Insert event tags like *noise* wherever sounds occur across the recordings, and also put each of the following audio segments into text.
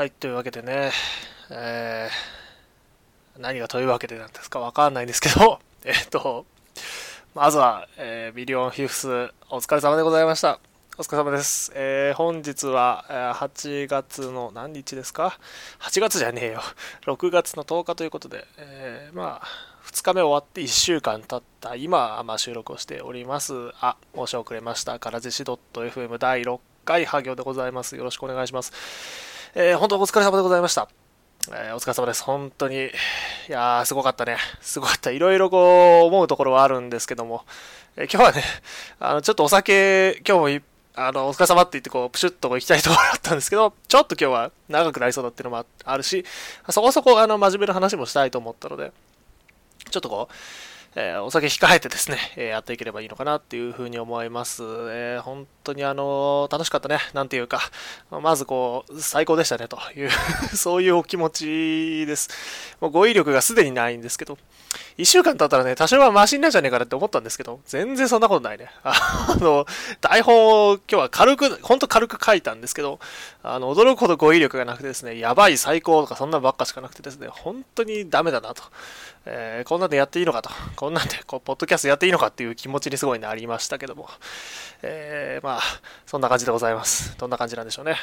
はい、というわけでね、えー、何がというわけでなんですかわかんないんですけど、*laughs* えっと、まずは、えー、ミリオンフィフス、お疲れ様でございました。お疲れ様です。えー、本日は、え、8月の何日ですか ?8 月じゃねえよ。6月の10日ということで、えー、まあ、2日目終わって1週間経った今、まあ、収録をしております。あ、申し遅れました。からじし .fm 第6回ハ行でございます。よろしくお願いします。えー、本当お疲れ様でございました。えー、お疲れ様です。本当に。いやー、すごかったね。すごかった。いろいろこう、思うところはあるんですけども、えー、今日はね、*laughs* あの、ちょっとお酒、今日もあの、お疲れ様って言ってこう、プシュッと行きたいところだったんですけど、ちょっと今日は長くなりそうだっていうのもあるし、そこそこあの、真面目な話もしたいと思ったので、ちょっとこう、えー、お酒控えてですね、えー、やっていければいいのかなっていうふうに思います。えー、本当にあの楽しかったね。なんていうか、まずこう、最高でしたね、という *laughs* そういうお気持ちです。もう語彙力がすでにないんですけど、一週間経ったらね、多少はマシになんじゃねえかなって思ったんですけど、全然そんなことないね。*laughs* あの、台本を今日は軽く、ほんと軽く書いたんですけど、あの、驚くほど語彙力がなくてですね、やばい、最高とかそんなばっかしかなくてですね、本当にダメだなと。えー、こんなんでやっていいのかと。こんなんで、こう、ポッドキャストやっていいのかっていう気持ちにすごいなりましたけども。えー、まあ、そんな感じでございます。どんな感じなんでしょうね。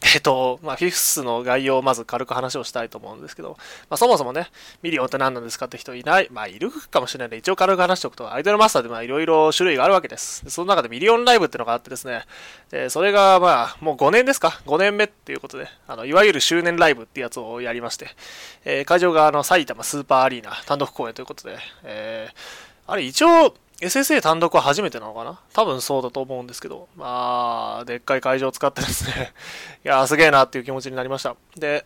えっと、まあ、フィフスの概要をまず軽く話をしたいと思うんですけど、まあ、そもそもね、ミリオンって何なんですかって人いない、まあ、いるかもしれないので、一応軽く話しておくと、アイドルマスターでまあ、いろいろ種類があるわけです。でその中でミリオンライブってのがあってですね、でそれがまあ、もう5年ですか ?5 年目っていうことで、あの、いわゆる周年ライブってやつをやりまして、えー、会場があの、埼玉スーパーアリーナ単独公演ということで、えー、あれ一応、SSA 単独は初めてなのかな？多分そうだと思うんですけど、まあ、でっかい会場を使ってですね。*laughs* いやーすげえなっていう気持ちになりました。で、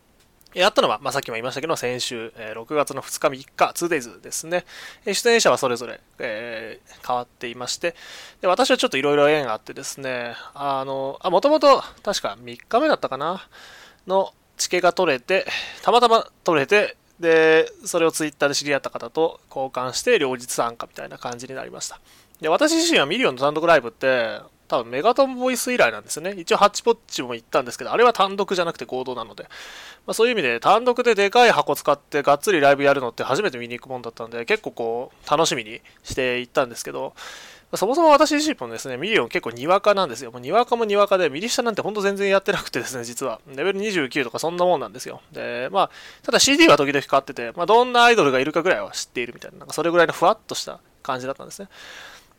*laughs* やったのは、まあ、さっきも言いましたけど、先週、えー、6月の2日3日、2days ですね。出演者はそれぞれ、えー、変わっていまして、で私はちょっといろいろ縁があってですね、あの、あ、もともと、確か3日目だったかな？のチケが取れて、たまたま取れて、で、それをツイッターで知り合った方と交換して両日参加みたいな感じになりました。で、私自身はミリオンの単独ライブって、多分メガトンボイス以来なんですよね。一応ハッチポッチも行ったんですけど、あれは単独じゃなくて合同なので、まあ、そういう意味で単独ででかい箱使ってがっつりライブやるのって初めて見に行くもんだったんで、結構こう、楽しみにして行ったんですけど、そもそも私自身もですね、ミリオン結構にわかなんですよ。もうにわかもにわかで、ミリシタなんてほんと全然やってなくてですね、実は。レベル29とかそんなもんなんですよ。で、まあ、ただ CD は時々買ってて、まあ、どんなアイドルがいるかぐらいは知っているみたいな、なんかそれぐらいのふわっとした感じだったんですね。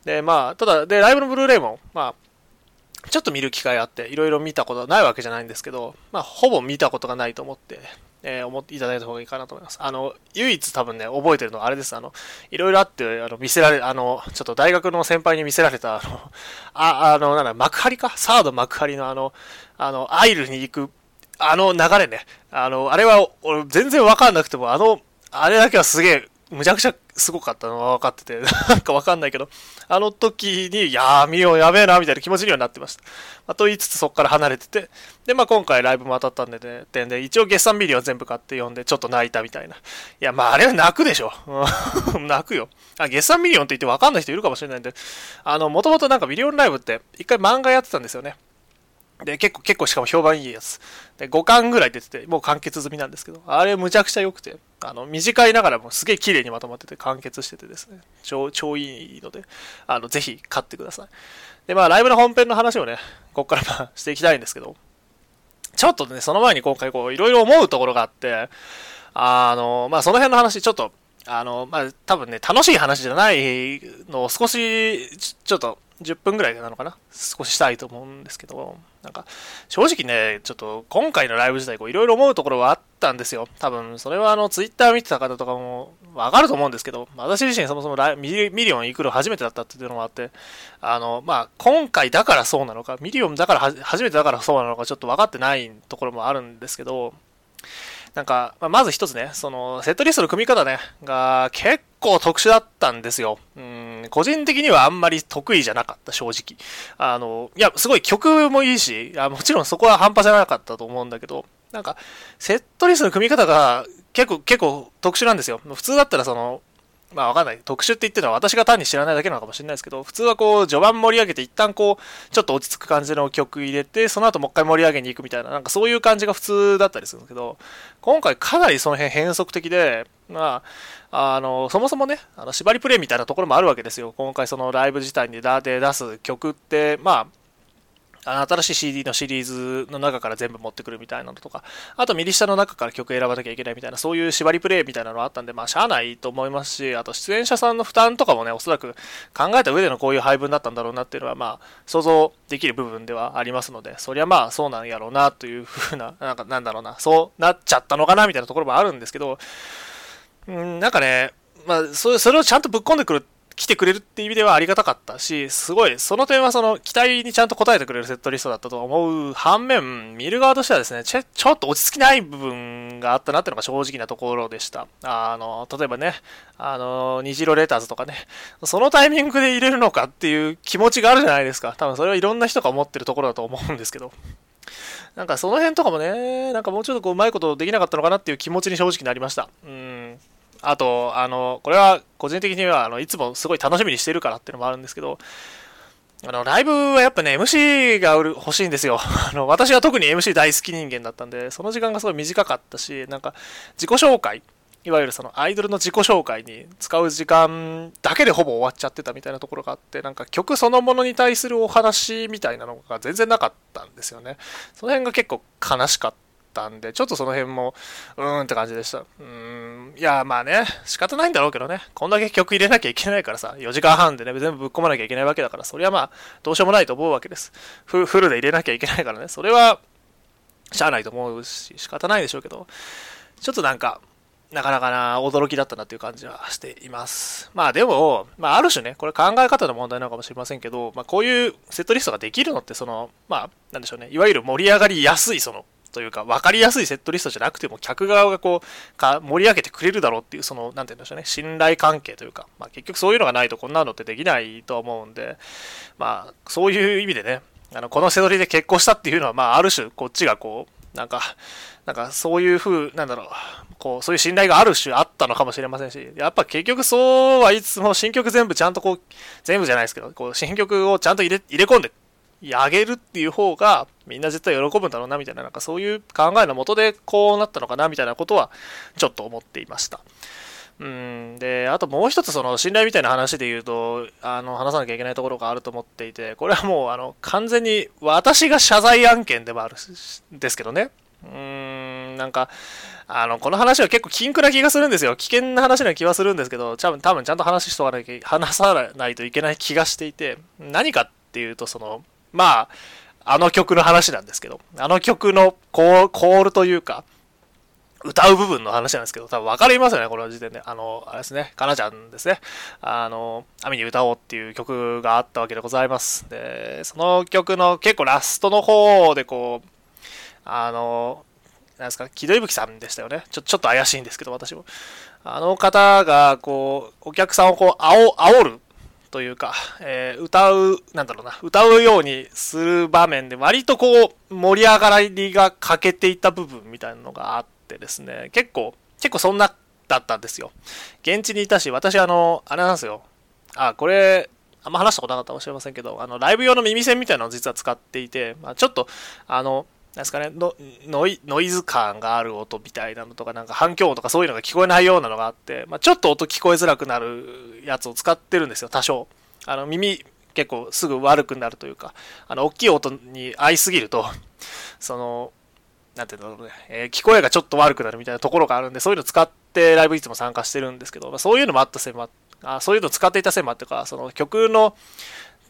で、まあ、ただ、で、ライブのブルーレイも、まあ、ちょっと見る機会あって、いろいろ見たことないわけじゃないんですけど、まあ、ほぼ見たことがないと思って、えー、思っていただいた方がいいかなと思います。あの、唯一多分ね、覚えてるのはあれです。あの、いろいろあって、あの、見せられ、あの、ちょっと大学の先輩に見せられた、あの、あ、あの、なんだ、幕張か？サード幕張のあの、あの、アイルに行く、あの流れね。あの、あれは、俺全然わかんなくても、あの、あれだけはすげえ、むちゃくちゃすごかったのは分かってて、*laughs* なんかわかんないけど、あの時に、いやー、見よう、やべえな、みたいな気持ちにはなってました。まあ、と言いつつそこから離れてて、で、まあ今回ライブも当たったんでね、で、で一応ゲッサンビデオ全部買って読んで、ちょっと泣いたみたいな。いや、まああれは泣くでしょ。*laughs* 泣くよ。あ、ゲッサンミリオンって言ってわかんない人いるかもしれないんで、あの、もともとなんかミリオンライブって、一回漫画やってたんですよね。で、結構、結構しかも評判いいやつ。で、5巻ぐらい出てて、もう完結済みなんですけど、あれむちゃくちゃ良くて、あの、短いながらもすげえ綺麗にまとまってて完結しててですね、超、超いいので、あの、ぜひ買ってください。で、まあ、ライブの本編の話をね、ここからまあ、していきたいんですけど、ちょっとね、その前に今回こう、いろいろ思うところがあって、あの、まあ、その辺の話、ちょっと、あの、まあ、多分ね、楽しい話じゃないのを少し、ちょっと、10分ぐらいなのかな？少ししたいと思うんですけど、なんか、正直ね、ちょっと今回のライブ自体、こう、いろいろ思うところはあったんですよ。多分、それはあの、ツイッター見てた方とかもわかると思うんですけど、私自身そもそもライミリオン行くの初めてだったっていうのもあって、あの、まあ、今回だからそうなのか、ミリオンだから初めてだからそうなのか、ちょっと分かってないところもあるんですけど、なんか、まあ、まず一つね、その、セットリストの組み方ね、が結構特殊だったんですよ。うん、個人的にはあんまり得意じゃなかった、正直。あの、いや、すごい曲もいいし、あもちろんそこは半端じゃなかったと思うんだけど、なんか、セットリストの組み方が結構、結構特殊なんですよ。普通だったらその、まあわかんない。特殊って言ってるのは私が単に知らないだけなのかもしれないですけど、普通はこう、序盤盛り上げて一旦こう、ちょっと落ち着く感じの曲入れて、その後もう一回盛り上げに行くみたいな、なんかそういう感じが普通だったりするんですけど、今回かなりその辺変則的で、まあ、あの、そもそもね、あの縛りプレイみたいなところもあるわけですよ。今回そのライブ自体にダーで出す曲って、まあ、あの新しい CD のシリーズの中から全部持ってくるみたいなのとか、あと右下の中から曲選ばなきゃいけないみたいな、そういう縛りプレイみたいなのがあったんで、まあ、しゃあないと思いますし、あと出演者さんの負担とかもね、おそらく考えた上でのこういう配分だったんだろうなっていうのは、まあ、想像できる部分ではありますので、そりゃまあ、そうなんやろうなというふうな、*laughs* なんか、なんだろうな、そうなっちゃったのかなみたいなところもあるんですけど、うんなんかね、まあ、それそれをちゃんとぶっ込んでくる来てくれるっていう意味ではありがたかったし、すごい、その点はその期待にちゃんと応えてくれるセットリストだったと思う反面、見る側としてはですね、ちょちょっと落ち着きない部分があったなっていうのが正直なところでした。あの、例えばね、あの、虹色レターズとかね、そのタイミングで入れるのかっていう気持ちがあるじゃないですか。多分それはいろんな人が思ってるところだと思うんですけど。なんかその辺とかもね、なんかもうちょっとこううまいことできなかったのかなっていう気持ちに正直なりました。うん。あと、あの、これは個人的には、あの、いつもすごい楽しみにしてるからっていうのもあるんですけど、あの、ライブはやっぱね、MC が欲しいんですよ。*laughs* あの、私は特に MC 大好き人間だったんで、その時間がすごい短かったし、なんか、自己紹介、いわゆるそのアイドルの自己紹介に使う時間だけでほぼ終わっちゃってたみたいなところがあって、なんか曲そのものに対するお話みたいなのが全然なかったんですよね。その辺が結構悲しかったんで、ちょっとその辺も、うーんって感じでした。うーん、いや、まあね、仕方ないんだろうけどね、こんだけ曲入れなきゃいけないからさ、4時間半でね、全部ぶっ込まなきゃいけないわけだから、それはまあ、どうしようもないと思うわけです。フルで入れなきゃいけないからね、それは、しゃあないと思うし、仕方ないでしょうけど、ちょっとなんか、なかなかな、驚きだったなっていう感じはしています。まあでも、まあある種ね、これ考え方の問題なのかもしれませんけど、まあこういうセットリストができるのって、その、まあ、なんでしょうね、いわゆる盛り上がりやすい、その、というか、分かりやすいセットリストじゃなくても、客側がこう、か盛り上げてくれるだろうっていう、その、なんて言うんでしょうね、信頼関係というか、まあ結局そういうのがないとこんなのってできないと思うんで、まあ、そういう意味でね、あの、このセドリで結婚したっていうのは、まあ、ある種、こっちがこう、なんか、*laughs* なんかそういう風、なんだろう、こう、そういう信頼がある種あったのかもしれませんし、やっぱ結局そうはいつも新曲全部ちゃんとこう、全部じゃないですけど、こう、新曲をちゃんと入れ入れ込んであげるっていう方がみんな絶対喜ぶんだろうなみたいななんかそういう考えのもとでこうなったのかなみたいなことはちょっと思っていました。うん。であともう一つその信頼みたいな話で言うとあの話さなきゃいけないところがあると思っていてこれはもうあの完全に私が謝罪案件でもあるんですけどね。うーんなんかあのこの話は結構禁句な気がするんですよ。危険な話な気はするんですけど多分多分ちゃんと話しとかなきゃ話さないといけない気がしていて何かっていうとそのまあ、あの曲の話なんですけど、あの曲のコールというか、歌う部分の話なんですけど、多分分かりますよね、この時点で。あの、あれですね、かなちゃんですね。あの、雨に歌おうっていう曲があったわけでございます。で、その曲の結構ラストの方でこう、あの、なんですか、木戸いぶきさんでしたよね。ちょ、ちょっと怪しいんですけど、私も。あの方が、こう、お客さんをこう、あお、煽るというか、えー、歌う、なんだろうな、歌うようにする場面で割とこう、盛り上がりが欠けていた部分みたいなのがあってですね、結構、結構そんなだったんですよ。現地にいたし、私あの、あれなんですよ。あ、これ、あんま話したことなかったかもしれませんけど、あの、ライブ用の耳栓みたいなのを実は使っていて、まあ、ちょっと、あの、なんですかねノイ、ノイズ感がある音みたいなのとか、なんか反響音とかそういうのが聞こえないようなのがあって、まあ、ちょっと音聞こえづらくなるやつを使ってるんですよ、多少。あの、耳結構すぐ悪くなるというか、あの、大きい音に合いすぎると、*laughs* その、なんていうんだろうね、えー、聞こえがちょっと悪くなるみたいなところがあるんで、そういうの使ってライブいつも参加してるんですけど、まあ、そういうのもあったせいもあ、そういうの使っていたせいもあってか、その曲の、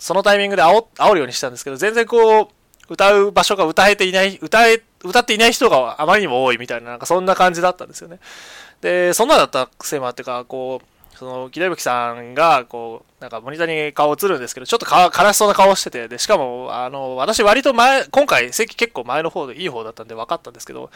そのタイミングで煽煽るようにしたんですけど、全然こう、歌う場所が歌えていない、歌え、歌っていない人があまりにも多いみたいな、なんかそんな感じだったんですよね。で、そんなだったせいもあってか、こう、その、木田吹さんが、こう、なんかモニターに顔映るんですけど、ちょっとか悲しそうな顔してて、で、しかも、あの、私割と前、今回席結構前の方でいい方だったんで分かったんですけど、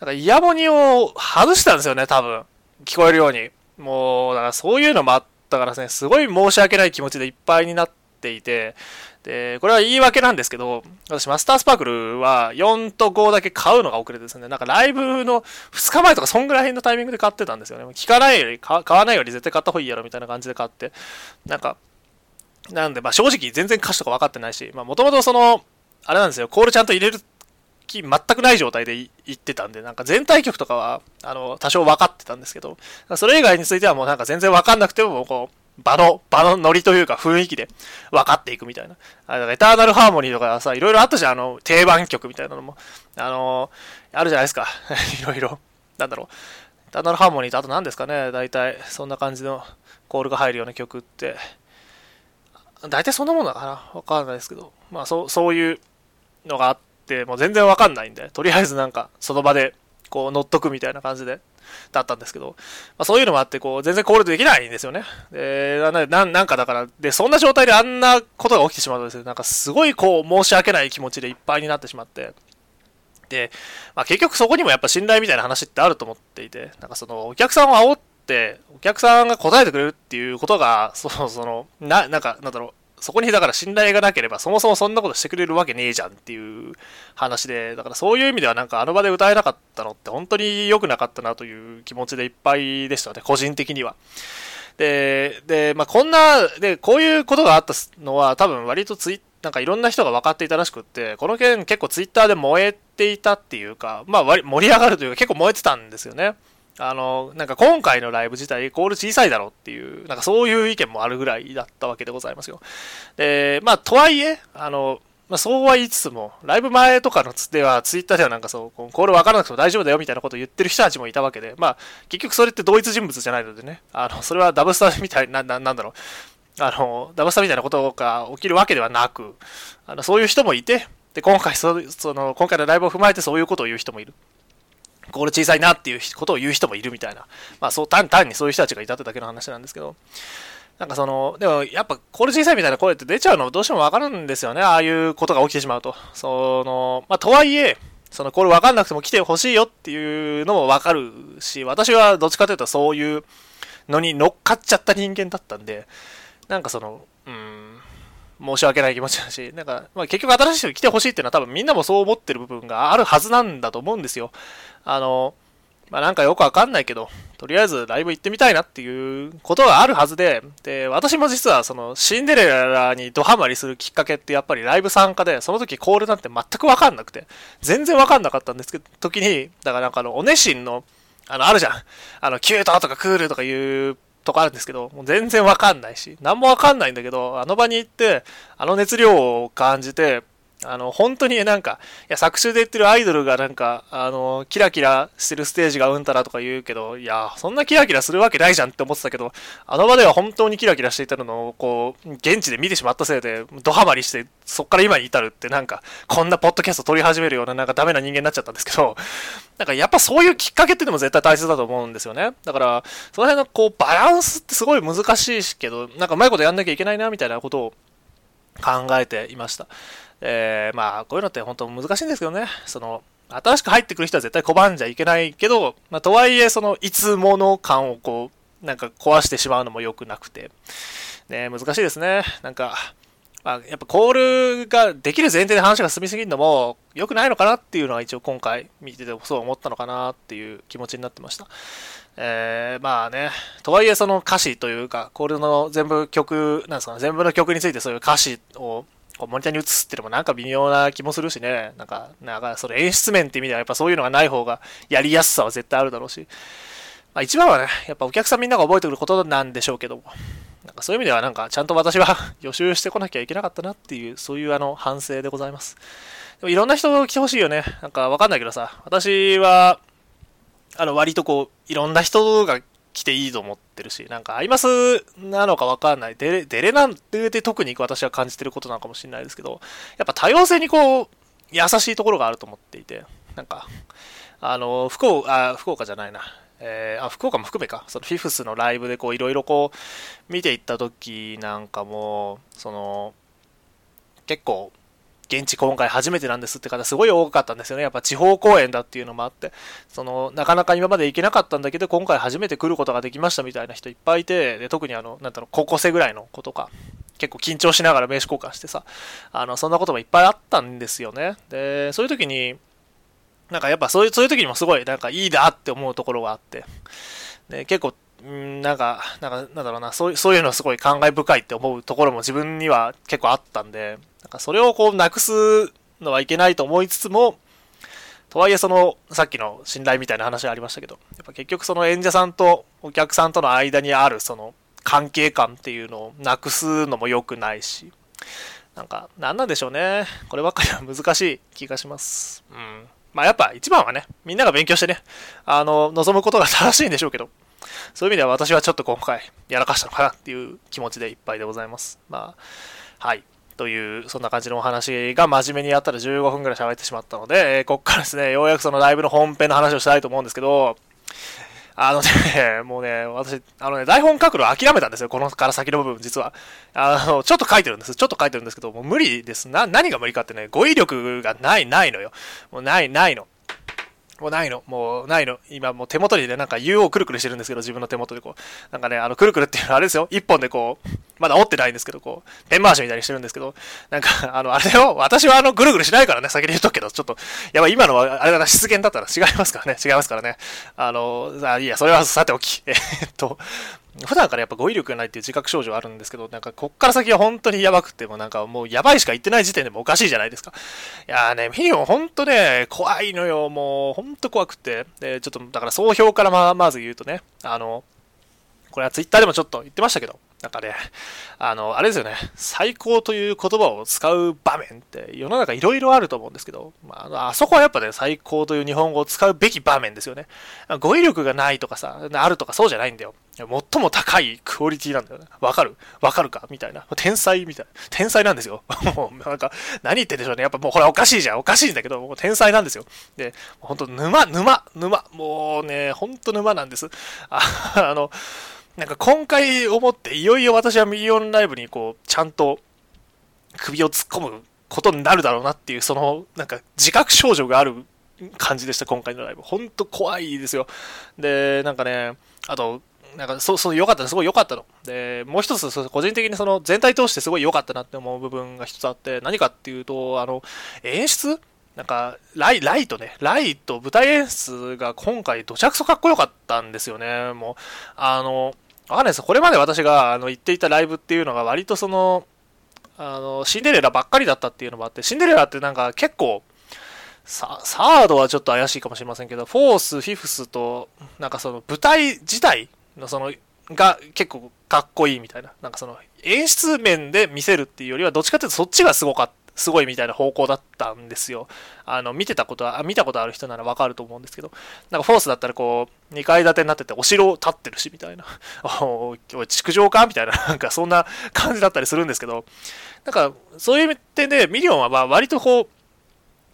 なんかイヤモニを外したんですよね、多分。聞こえるように。もう、だからそういうのもあったからね、すごい申し訳ない気持ちでいっぱいになって、ていて、で、これは言い訳なんですけど、私マスタースパークルは4と5だけ買うのが遅れてですね、なんかライブの2日前とかそんぐらいのタイミングで買ってたんですよね。聞かないより、買わないより絶対買った方がいいやろみたいな感じで買って、なんか、なんで、まあ正直全然歌詞とか分かってないし、まあもともとその、あれなんですよ、コールちゃんと入れる気全くない状態で行ってたんで、なんか全体曲とかは、あの、多少分かってたんですけど、それ以外についてはもうなんか全然分かんなくても、こう、場の、場のノリというか雰囲気で分かっていくみたいな。あエターナルハーモニーとかさ、いろいろあったじゃん、あの、定番曲みたいなのも。あの、あるじゃないですか。*laughs* いろいろ。なんだろう。エターナルハーモニーとあと何ですかね、大体、そんな感じのコールが入るような曲って。大体そんなものだかなわかんないですけど。まあ、そう、そういうのがあって、もう全然わかんないんで、とりあえずなんか、その場で、こう、乗っとくみたいな感じで、だったんですけど、まあ、そういうのもあって、こう、全然コールできないんですよね。で、ななんかだから、で、そんな状態であんなことが起きてしまうとですね、なんかすごいこう、申し訳ない気持ちでいっぱいになってしまって、で、まあ、結局そこにもやっぱ信頼みたいな話ってあると思っていて、なんかその、お客さんを煽って、お客さんが答えてくれるっていうことが、そ、その、な、なんか、なんだろう、そこにだから信頼がなければそもそもそんなことしてくれるわけねえじゃんっていう話で、だからそういう意味ではなんかあの場で歌えなかったのって本当に良くなかったなという気持ちでいっぱいでしたね、個人的には。で、で、まあこんな、で、こういうことがあったのは多分割とツイなんかいろんな人が分かっていたらしくって、この件結構ツイッターで燃えていたっていうか、まあ盛り上がるというか結構燃えてたんですよね。あの、なんか今回のライブ自体、コール小さいだろっていう、なんかそういう意見もあるぐらいだったわけでございますよ。で、まあ、とはいえ、あの、まあ、そうは言いつつも、ライブ前とかのつでは、ツイッターではなんかそう、コール分からなくても大丈夫だよみたいなことを言ってる人たちもいたわけで、まあ、結局それって同一人物じゃないのでね、あの、それはダブスターみたいな、な、なんだろう、あの、ダブスターみたいなことが起きるわけではなく、あの、そういう人もいて、で、今回そ、その、今回のライブを踏まえてそういうことを言う人もいる。これ小さいなっていうことを言う人もいるみたいな。まあそう単にそういう人たちがいたってだけの話なんですけど。なんかその、でもやっぱこれ小さいみたいな声って出ちゃうのどうしてもわかるんですよね。ああいうことが起きてしまうと。その、まあとはいえ、そのこれわかんなくても来てほしいよっていうのもわかるし、私はどっちかというとそういうのに乗っかっちゃった人間だったんで、なんかその、うん、申し訳ない気持ちだし、なんか、まあ、結局新しい人に来てほしいっていうのは多分みんなもそう思ってる部分があるはずなんだと思うんですよ。あの、まあ、なんかよくわかんないけど、とりあえずライブ行ってみたいなっていうことがあるはずで、で、私も実はそのシンデレラにドハマりするきっかけってやっぱりライブ参加で、その時コールなんて全くわかんなくて、全然わかんなかったんですけど、時に、だからなんかあの、おねしんの、あの、あるじゃん。あの、キュートとかクールとかいうとかあるんですけど、もう全然わかんないし、何もわかんないんだけど、あの場に行って、あの熱量を感じて、あの、本当になんか、いや、作中で言ってるアイドルがなんか、あの、キラキラしてるステージがうんたらとか言うけど、いや、そんなキラキラするわけないじゃんって思ってたけど、あの場では本当にキラキラしていたのを、こう、現地で見てしまったせいで、ドハマりして、そっから今に至るってなんか、こんなポッドキャスト撮り始めるようななんかダメな人間になっちゃったんですけど、*laughs* なんかやっぱそういうきっかけっていうのも絶対大切だと思うんですよね。だから、その辺のこう、バランスってすごい難しいけど、なんかうまいことやんなきゃいけないな、みたいなことを考えていました。えー、まあ、こういうのって本当難しいんですけどね。その、新しく入ってくる人は絶対拒んじゃいけないけど、まあ、とはいえ、その、いつもの感をこう、なんか壊してしまうのも良くなくて。ね、難しいですね。なんか、まあ、やっぱコールができる前提で話が進みすぎるのも良くないのかなっていうのは一応今回見ててそう思ったのかなっていう気持ちになってました。えー、まあね、とはいえその歌詞というか、コールの全部曲、なんですかね、全部の曲についてそういう歌詞をこうモニターに映すってのもなんか微妙な気もするしね、なんか、なんかそれ演出面って意味ではやっぱそういうのがない方がやりやすさは絶対あるだろうし、まあ一番はね、やっぱお客さんみんなが覚えてくることなんでしょうけども、なんかそういう意味ではなんかちゃんと私は予習してこなきゃいけなかったなっていう、そういうあの反省でございます。でもいろんな人来てほしいよね。なんかわかんないけどさ、私は、あの割とこう、いろんな人が来ていいと思ってるし、なんかアイマスなのかわかんない。デレ、デレなんてで特に私は感じてることなのかもしれないですけど、やっぱ多様性にこう、優しいところがあると思っていて、なんか、あの、福岡、あ、福岡じゃないな。えー、あ、福岡も含めか。そのフィフスのライブでこう、いろいろこう、見ていった時なんかも、その、結構、現地今回初めてなんですって方すごい多かったんですよね。やっぱ地方公演だっていうのもあって、その、なかなか今まで行けなかったんだけど、今回初めて来ることができましたみたいな人いっぱいいて、で特にあの、なんだろう、高校生ぐらいの子とか、結構緊張しながら名刺交換してさ、あの、そんなこともいっぱいあったんですよね。で、そういう時に、なんかやっぱそういう、そういう時にもすごい、なんかいいなって思うところがあって、で、結構、んなんか、なんか、なんだろうな、そういう、そういうのすごい感慨深いって思うところも自分には結構あったんで、なんかそれをこうなくすのはいけないと思いつつも、とはいえその、さっきの信頼みたいな話がありましたけど、やっぱ結局その演者さんとお客さんとの間にあるその関係感っていうのをなくすのも良くないし、なんか、なんなんでしょうね。こればっかりは難しい気がします。うん。まあやっぱ一番はね、みんなが勉強してね、あの、望むことが正しいんでしょうけど、そういう意味では私はちょっと今回やらかしたのかなっていう気持ちでいっぱいでございます。まあ、はい。という、そんな感じのお話が真面目にやったら15分くらい喋ってしまったので、え、こっからですね、ようやくそのライブの本編の話をしたいと思うんですけど、あのね、*laughs* もうね、私、あのね、台本書くの諦めたんですよ。このから先の部分、実は。あの、ちょっと書いてるんです。ちょっと書いてるんですけど、もう無理です。な、何が無理かってね、語彙力がない、ないのよ。もうない、ないの。もうないの。もうないの。今もう手元にね、なんか U をくるくるしてるんですけど、自分の手元でこう。なんかね、あの、くるくるっていうのはあれですよ。一本でこう、まだ折ってないんですけど、こう、ペン回しみたいにしてるんですけど、なんか、あの、あれだよ。私はあの、ぐるぐるしないからね、先に言っとくけど、ちょっと、やばい、今のは、あれだな、失言だったら違いますからね。違いますからね。あの、あいいや、それはさておき。えっと、普段からやっぱ語彙力がないっていう自覚症状あるんですけど、なんかこっから先は本当にやばくてもなんかもうやばいしか言ってない時点でもおかしいじゃないですか。いやーね、ミニオン本当ね、怖いのよ。もう本当怖くて。で、ちょっとだから総評からままず言うとね、あの、これはツイッターでもちょっと言ってましたけど、なんかね、あの、あれですよね、最高という言葉を使う場面って世の中いろいろあると思うんですけど、まあ、あそこはやっぱね、最高という日本語を使うべき場面ですよね。語彙力がないとかさ、あるとかそうじゃないんだよ。最も高いクオリティなんだよね。わかる？わかるか？みたいな。天才みたいな。天才なんですよ。*laughs* もう、なんか、何言ってんでしょうね。やっぱもうこれおかしいじゃん。おかしいんだけど、もう天才なんですよ。で、ほんと沼、沼、沼。もうね、ほんと沼なんです。ああの、なんか今回思っていよいよ私はミリオンライブにこう、ちゃんと首を突っ込むことになるだろうなっていう、その、なんか自覚症状がある感じでした、今回のライブ。ほんと怖いですよ。で、なんかね、あと、なんか、そう、そう、良かったすごい良かったの。で、もう一つ、個人的にその、全体通してすごい良かったなって思う部分が一つあって、何かっていうと、あの、演出？なんか、ライ、ライトね、ライト、舞台演出が今回、どちゃくそかっこよかったんですよね。もう、あの、わかんないです。これまで私があの言っていたライブっていうのが割とその、あの、シンデレラばっかりだったっていうのもあって、シンデレラってなんか結構、サードはちょっと怪しいかもしれませんけど、フォース、フィフスと、なんかその舞台自体のその、が結構かっこいいみたいな。なんかその演出面で見せるっていうよりは、どっちかっていうとそっちがすごかった。すごいみたいな方向だったんですよ。あの、見てたことは、見たことある人ならわかると思うんですけど、なんかフォースだったらこう、2階建てになっててお城立ってるし、みたいな。*laughs* おい、築城か？みたいな、*laughs* なんかそんな感じだったりするんですけど、なんか、そういう点でミリオンはまあ割とこう、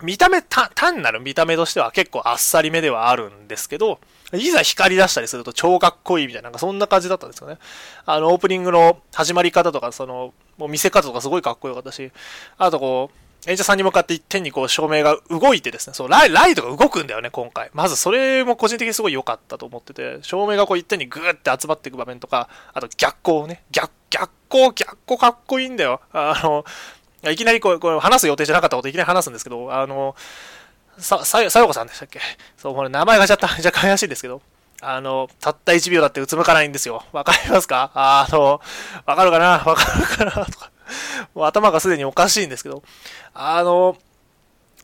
見た目、単なる見た目としては結構あっさりめではあるんですけど、いざ光り出したりすると超かっこいいみたいな、なんかそんな感じだったんですよね。あの、オープニングの始まり方とか、その、もう見せ方とかすごいかっこよかったし、あとこう、演者さんに向かって一点にこう照明が動いてですね、そう、ライライトが動くんだよね、今回。まずそれも個人的にすごい良かったと思ってて、照明がこう一点にグーって集まっていく場面とか、あと逆光ね、逆、逆光、逆光かっこいいんだよ。あの、いきなりこう、こう話す予定じゃなかったこといきなり話すんですけど、あの、さ、さ、さよこさんでしたっけ？そう、これ名前が若干、*laughs* 若干怪しいんですけど、あの、たった1秒だってうつむかないんですよ。わかりますか？あの、わかるかな？わかるかな？とか。もう頭がすでにおかしいんですけど、あの、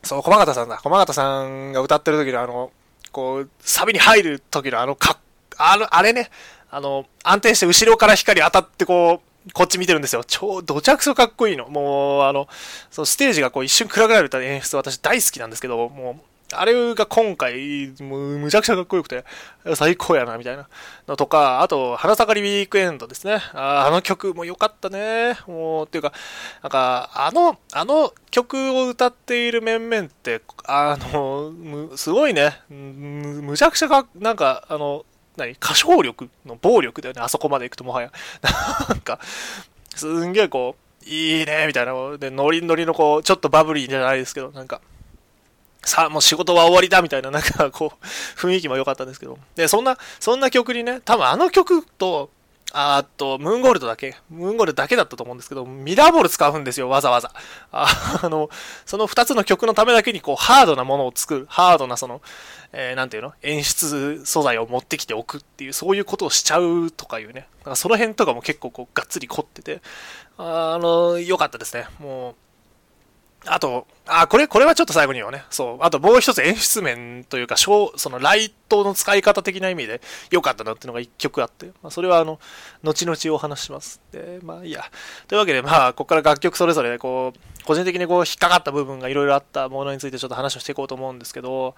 そう、駒形さんだ。駒形さんが歌ってる時のあの、こう、サビに入る時のあの、かあの、あれね、あの、安定して後ろから光当たってこう、こっち見てるんですよ。超、どちゃくそかっこいいの。もう、あの、そのステージがこう一瞬暗くなる演出私大好きなんですけど、もう、あれが今回、もう、むちゃくちゃかっこよくて、最高やな、みたいなのとか、あと、花盛りウィークエンドですね。ああの曲も良かったね。もう、っていうか、なんか、あの、あの曲を歌っている面々って、あの、すごいね。む、むちゃくちゃか、なんか、あの、何？歌唱力の暴力だよね、あそこまで行くともはや。*laughs* なんか、すんげえこう、いいね、みたいな。で、ノリノリのこう、ちょっとバブリーじゃないですけど、なんか、さあ、もう仕事は終わりだ、みたいな、なんかこう、雰囲気も良かったんですけど。で、そんな、そんな曲にね、多分あの曲と、あっと、ムーンゴールドだけ、ムーンゴールドだけだったと思うんですけど、ミラーボール使うんですよ、わざわざ。あ *laughs* の、その2つの曲のためだけに、こう、ハードなものを作る、ハードなその、えー、なんていうの？演出素材を持ってきておくっていう、そういうことをしちゃうとかいうね。だからその辺とかも結構こう、がっつり凝ってて、あの、良かったですね。もう、あと、あ、これ、これはちょっと最後にはね、そう、あともう一つ演出面というか、そのライトの使い方的な意味で良かったなっていうのが一曲あって、まあ、それはあの、後々お話します。で、まあいいや。というわけで、まあ、ここから楽曲それぞれ、こう、個人的にこう、引っかかった部分がいろいろあったものについてちょっと話をしていこうと思うんですけど、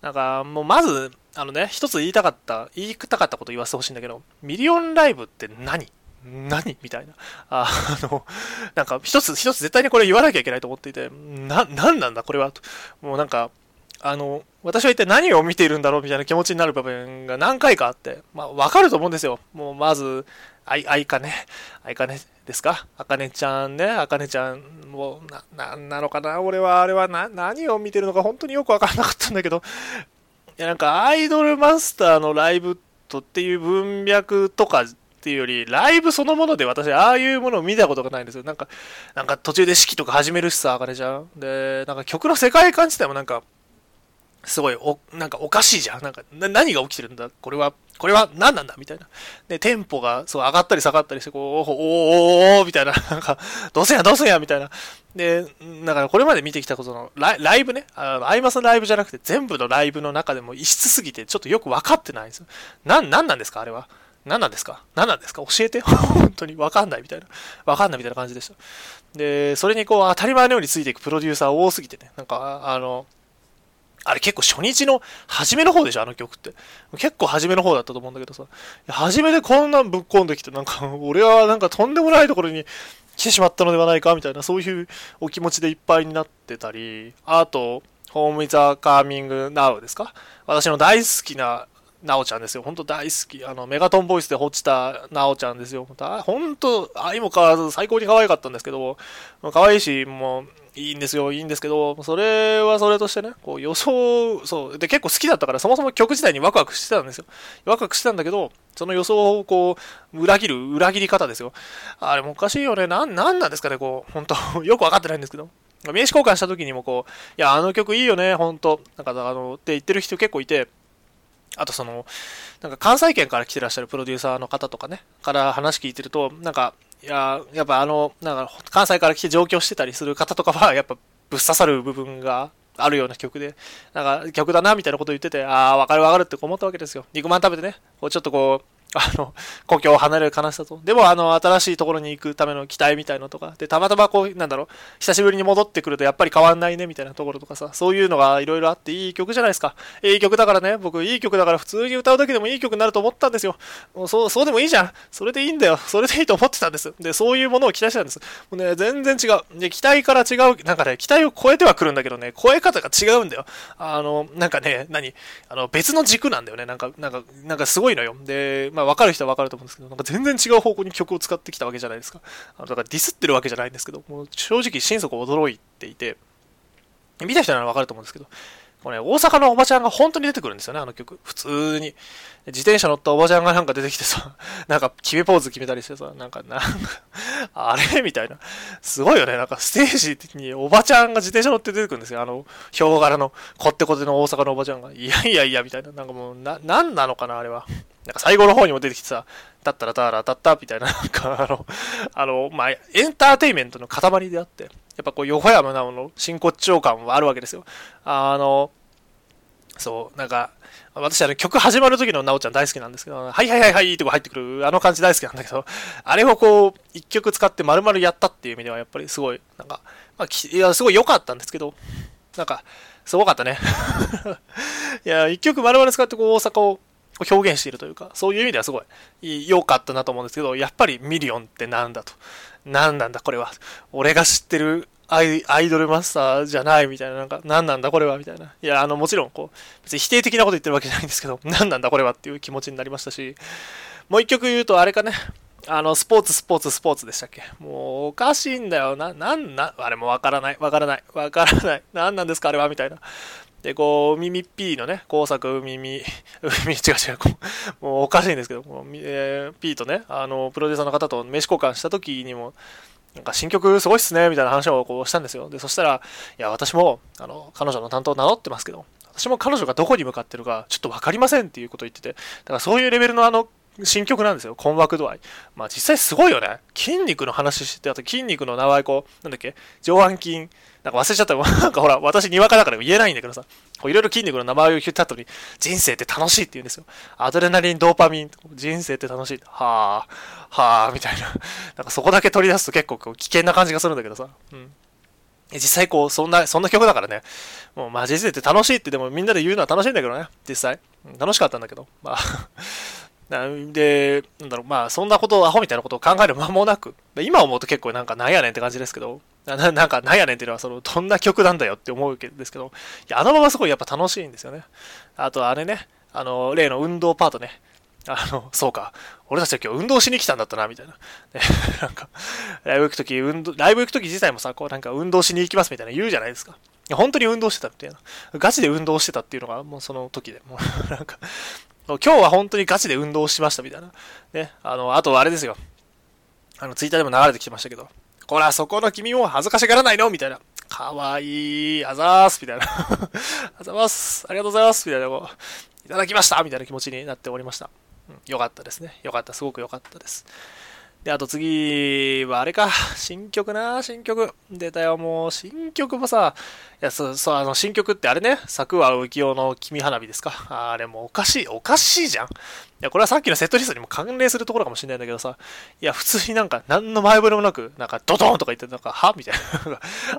なんか、もうまず、あのね、一つ言いたかった、言いたかったこと言わせてほしいんだけど、ミリオンライブって何？何？みたいな。あの、なんか一つ、一つ絶対にこれ言わなきゃいけないと思っていて、な、なんなんだこれは。もうなんか、あの、私は一体何を見ているんだろうみたいな気持ちになる場面が何回かあって、まあわかると思うんですよ。もうまず、あい、あいかね、あいかねですか？あかねちゃんね、あかねちゃん、もう、な、なんなのかな？俺はあれはな、何を見てるのか本当によくわからなかったんだけど、いやなんかアイドルマスターのライブとっていう文脈とかっていうより、ライブそのもので私、ああいうものを見たことがないんですよ。なんか、なんか途中で式とか始めるしさ、あかねちゃん。で、なんか曲の世界観自体もなんか、すごい、お、なんかおかしいじゃん。なんか、な何が起きてるんだ？これは、これは何なんだ？みたいな。で、テンポが、そう、上がったり下がったりして、こう、おーおおみたいな、なんか、どうせや、どうせや、みたいな。で、だからこれまで見てきたことのライ、ライブね、あの、アイマスのライブじゃなくて、全部のライブの中でも異質すぎて、ちょっとよく分かってないんですよ。な、なんなんですか？あれは。何なんですか？何なんですか？教えて *laughs* 本当にわかんないみたいな。わかんないみたいな感じでした。で、それにこう当たり前のようについていくプロデューサー多すぎてね。なんか、あの、あれ結構初日の初めの方でしょ？あの曲って。結構初めの方だったと思うんだけどさ。初めでこんなんぶっ込んできて、なんか、俺はなんかとんでもないところに来てしまったのではないかみたいな、そういうお気持ちでいっぱいになってたり、あと、ホームイザーカーミングナウですか？私の大好きななおちゃんですよ。ほんと大好き。あの、メガトンボイスで落ちたなおちゃんですよ。ほんと、愛も変わらず最高に可愛かったんですけど、可愛いし、もう、いいんですよ、いいんですけど、それはそれとしてね、こう予想、そう、で結構好きだったから、そもそも曲自体にワクワクしてたんですよ。ワクワクしてたんだけど、その予想をこう、裏切る、裏切り方ですよ。あれもおかしいよね。なん、なんなんですかね、こう、本当 *laughs* よくわかってないんですけど。名刺交換した時にもこう、いや、あの曲いいよね、ほんと。なんか、あの、って言ってる人結構いて、あとその、なんか関西圏から来てらっしゃるプロデューサーの方とかね、から話聞いてると、なんか、いや、やっぱあの、なんか関西から来て上京してたりする方とかは、*laughs* やっぱぶっ刺さる部分があるような曲で、なんか曲だなみたいなこと言ってて、ああ、わかるわかるって思ったわけですよ。肉まん食べてね、こうちょっとこう、あの、故郷を離れる悲しさと。でも、あの、新しいところに行くための期待みたいのとか。で、たまたまこう、なんだろう、久しぶりに戻ってくるとやっぱり変わんないね、みたいなところとかさ、そういうのがいろいろあっていい曲じゃないですか。いい曲だからね、僕、いい曲だから普通に歌うだけでもいい曲になると思ったんですよ。もうそう、そうでもいいじゃん。それでいいんだよ。それでいいと思ってたんです。で、そういうものを期待してたんです。もうね、全然違う。で、期待から違う、なんかね、期待を超えてはくるんだけどね、超え方が違うんだよ。あの、なんかね、何？あの、別の軸なんだよね。なんか、なんか、なんかすごいのよ。で、まあ、わかる人はわかると思うんですけど、なんか全然違う方向に曲を使ってきたわけじゃないですか。あのだからディスってるわけじゃないんですけど、もう正直心底驚いていて、見た人ならわかると思うんですけど、これ、ね、大阪のおばちゃんが本当に出てくるんですよね、あの曲。普通に。自転車乗ったおばちゃんがなんか出てきてさ、*laughs* なんか決めポーズ決めたりしてさ、なんか、なんか、あれ？みたいな。すごいよね。なんかステージにおばちゃんが自転車乗って出てくるんですよ。あの、ヒョウ柄のこってこての大阪のおばちゃんが。いやいやいや、みたいな。なんかもう、な、なんなのかな、あれは。なんか最後の方にも出てきてさ、だったらたらたったみたいな、なんかあの、*laughs* あの、まあ、エンターテイメントの塊であって、やっぱこう、横山直の真骨頂感はあるわけですよ。あの、そう、なんか、私あの曲始まる時のなおちゃん大好きなんですけど、はいはいはいはいってこう入ってくる、あの感じ大好きなんだけど、あれをこう、一曲使って丸々やったっていう意味ではやっぱりすごい、なんか、まあ、いや、すごい良かったんですけど、なんか、すごかったね。*laughs* いや、一曲丸々使ってこう大阪を表現しているというか、そういう意味ではすごい良かったなと思うんですけど、やっぱりミリオンってなんだと。何なんだこれは。俺が知ってるアイアイドルマスターじゃないみたいな、なんか、何なんだこれはみたいな。いや、あの、もちろん、こう、別に否定的なこと言ってるわけじゃないんですけど、*laughs* 何なんだこれはっていう気持ちになりましたし、もう一曲言うと、あれかね、あの、スポーツ、スポーツ、スポーツでしたっけもう、おかしいんだよな。なんな、あれもわからない、わからない、わからない。何なんですかあれはみたいな。で、こう、耳 P のね、工作耳、*laughs* 耳、違う違う、もうおかしいんですけど、もうえー、P とね、あの、プロデューサーの方と名刺交換した時にも、なんか新曲すごいっすね、みたいな話をこうしたんですよ。で、そしたら、いや、私も、あの、彼女の担当名乗ってますけど、私も彼女がどこに向かってるか、ちょっとわかりませんっていうことを言ってて、だからそういうレベルのあの、新曲なんですよ。困惑度合い。まあ実際すごいよね。筋肉の話して、あと筋肉の名前こう、なんだっけ上腕筋。なんか忘れちゃった。*laughs* なんかほら、私にわかだから言えないんだけどさ。こういろいろ筋肉の名前を言った後に、人生って楽しいって言うんですよ。アドレナリン、ドーパミン。人生って楽しい。はあ、はあ、みたいな。なんかそこだけ取り出すと結構危険な感じがするんだけどさ。うん。実際こう、そんな、そんな曲だからね。もう、まあ人生って楽しいってでもみんなで言うのは楽しいんだけどね。実際。楽しかったんだけど。まあ *laughs* で、なんだろう、まあ、そんなこと、アホみたいなことを考える間もなく、今思うと結構なんかなんやねんって感じですけど、な *laughs* なんかなんやねんっていうのは、その、どんな曲なんだよって思うわけですけど、いや、あのまますごいやっぱ楽しいんですよね。あと、あれね、あの、例の運動パートね。あの、*laughs* そうか。俺たちは今日運動しに来たんだったな、みたいな。ね、*laughs* なんか、ライブ行くとき、運動、ライブ行くとき自体もさ、こうなんか運動しに行きますみたいな言うじゃないですか。いや、本当に運動してたみたいな。ガチで運動してたっていうのが、もうその時で、もうなんか、今日は本当にガチで運動しましたみたいな。ね。あの、あとあれですよ。あの、ツイッターでも流れてきてましたけど。ほら、そこの君も恥ずかしがらないの？みたいな。かわいい、あざーす、みたいな。*laughs* あざます、ありがとうございます、みたいな、こう、いただきましたみたいな気持ちになっておりました。うん、よかったですね。よかった、すごくよかったです。で、あと次はあれか、*laughs* 新曲な、新曲。出たよ、もう、新曲もさ、いや、そう、そう、あの、新曲ってあれね、作は浮世の君花火ですか。あれもおかしい、おかしいじゃん。いや、これはさっきのセットリストにも関連するところかもしれないんだけどさ、いや、普通になんか、何の前触れもなく、なんか、ドドンとか言って、なんか、はみたい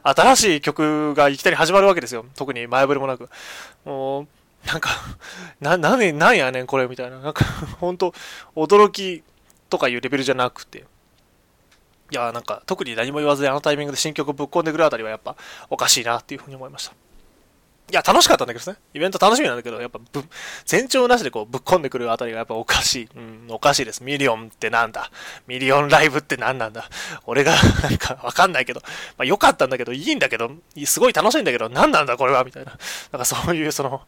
な。*laughs* 新しい曲がいきなり始まるわけですよ。特に前触れもなく。もう、なんか、な、なね、なんやねん、これ、みたいな。なんか、ほんと、驚き、とかいうレベルじゃなくて、いやなんか特に何も言わずにあのタイミングで新曲ぶっ込んでくるあたりはやっぱおかしいなっていうふうに思いました。いや、楽しかったんだけどね。イベント楽しみなんだけど、やっぱぶ、前兆なしでこうぶっ込んでくるあたりがやっぱおかしい。うん、おかしいです。ミリオンってなんだ？ミリオンライブって何なんだ？俺がなんかわかんないけど、まあ良かったんだけど、いいんだけど、すごい楽しいんだけど、何なんだこれは？みたいな。なんかそういうその、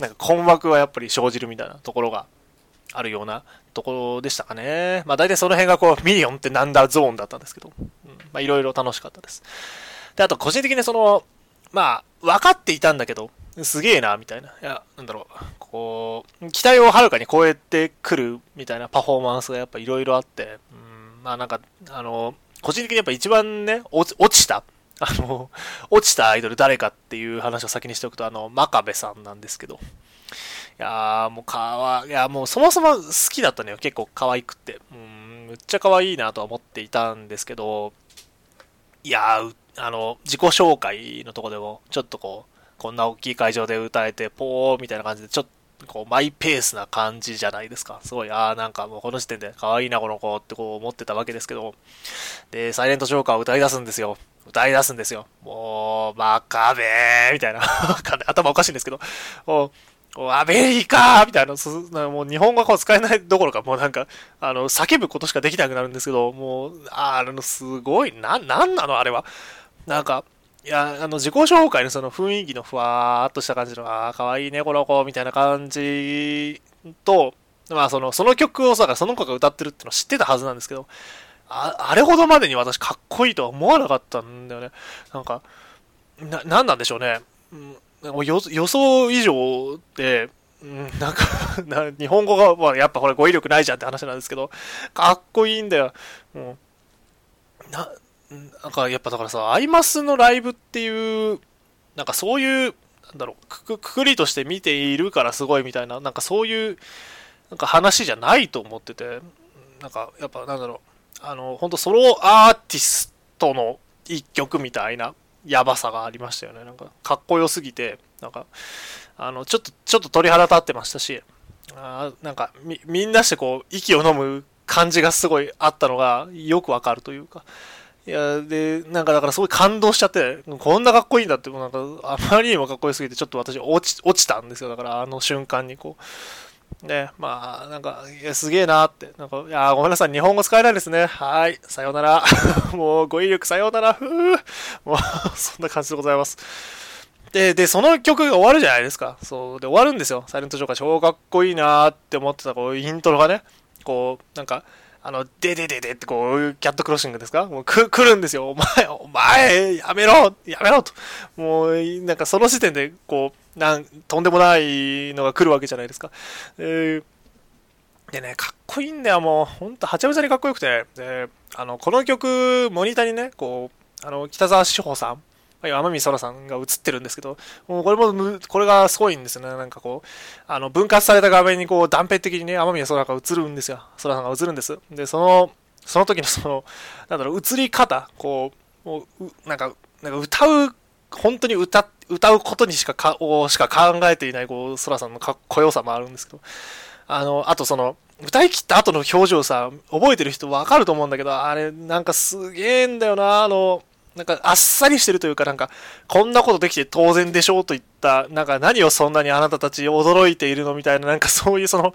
なんか困惑はやっぱり生じるみたいなところがあるようなところでしたかね。まあ大体その辺がこう、ミリオンってなんだゾーンだったんですけど、うん、まあいろいろ楽しかったです。で、あと個人的にその、まあ、分かっていたんだけど、すげえな、みたいな。いや、なんだろう、こう、期待をはるかに超えてくるみたいなパフォーマンスがやっぱいろいろあって、うん、まあなんか、あの、個人的にやっぱ一番ね、落ちた、あの、落ちたアイドル誰かっていう話を先にしておくと、あの、真壁さんなんですけど、いやーもうかわいやもうそもそも好きだったのよ結構可愛くってうんむっちゃ可愛いなとは思っていたんですけどいやーあの自己紹介のとこでもちょっとこうこんな大きい会場で歌えてポーみたいな感じでちょっとこうマイペースな感じじゃないですか。すごい、ああ、なんかもうこの時点で可愛いな、この子ってこう思ってたわけですけど、で、サイレントジョーカーを歌い出すんですよ。歌い出すんですよ。もう、真壁みたいな。*laughs* 頭おかしいんですけど、アメリカみたいな、もう日本語が使えないどころか、もうなんか、あの、叫ぶことしかできなくなるんですけど、もう、あの、すごい、な、なんなのあれは。なんか、いや、あの、自己紹介のその雰囲気のふわーっとした感じの、ああ、かわいいね、この子、みたいな感じと、まあ、その、その曲をさ、その子が歌ってるってのは知ってたはずなんですけど、ああれほどまでに私かっこいいとは思わなかったんだよね。なんか、な、なんなんでしょうね。うん予想以上で、うん、なんか、*laughs* 日本語が、まあ、やっぱこれ語彙力ないじゃんって話なんですけど、かっこいいんだよ。もう、な、なんかやっぱだからさ、アイマスのライブっていう、なんかそういう、なんだろう、くくくりとして見ているからすごいみたいな、なんかそういう、なんか話じゃないと思ってて、なんかやっぱなんだろう、あの、本当ソロアーティストの一曲みたいな、やばさがありましたよね。なんか、かっこよすぎて、なんか、あの、ちょっと、ちょっと鳥肌立ってましたし、あなんかみ、みんなしてこう、息を飲む感じがすごいあったのが、よくわかるというか、いや、で、なんかだからすごい感動しちゃって、こんなかっこいいんだって、もうなんか、あまりにもかっこよすぎて、ちょっと私落ち、落ちたんですよ。だからあの瞬間にこう。ね、まあ、なんか、すげえなって。なんか、いや、ごめんなさい、日本語使えないですね。はい、さようなら。*laughs* もう、語彙力さようなら。ふぅ。もう、*laughs* そんな感じでございます。で、で、その曲が終わるじゃないですか。そう。で、終わるんですよ。サイレントジョーカー超かっこいいなーって思ってた、こう、イントロがね、こう、なんか、あの、ででででってこう、キャットクロッシングですか？もうく、来るんですよ。お前、お前、やめろやめろと。もう、なんかその時点で、こう、なん、とんでもないのが来るわけじゃないですか。えーでね、かっこいいんだよ、もう。ほんと、はちゃめちゃにかっこよくて。で、あの、この曲、モニターにね、こう、あの、北沢志保さん、天海空さんが映ってるんですけど、もうこれも、これがすごいんですよね。なんかこう、あの、分割された画面にこう、断片的にね、天海空が映るんですよ。空さんが映るんです。で、その、その時のその、なんだろう、映り方、こう、もう、なんか、なんか歌う、本当に歌、歌うことにしかか、をしか考えていない、こう、空さんのかっこよさもあるんですけど、あの、あとその、歌い切った後の表情さ、覚えてる人わかると思うんだけど、あれ、なんかすげえんだよな、あの、なんかあっさりしてるというか、なんか、こんなことできて当然でしょうといった、なんか何をそんなにあなたたち驚いているのみたいな、なんかそういうその、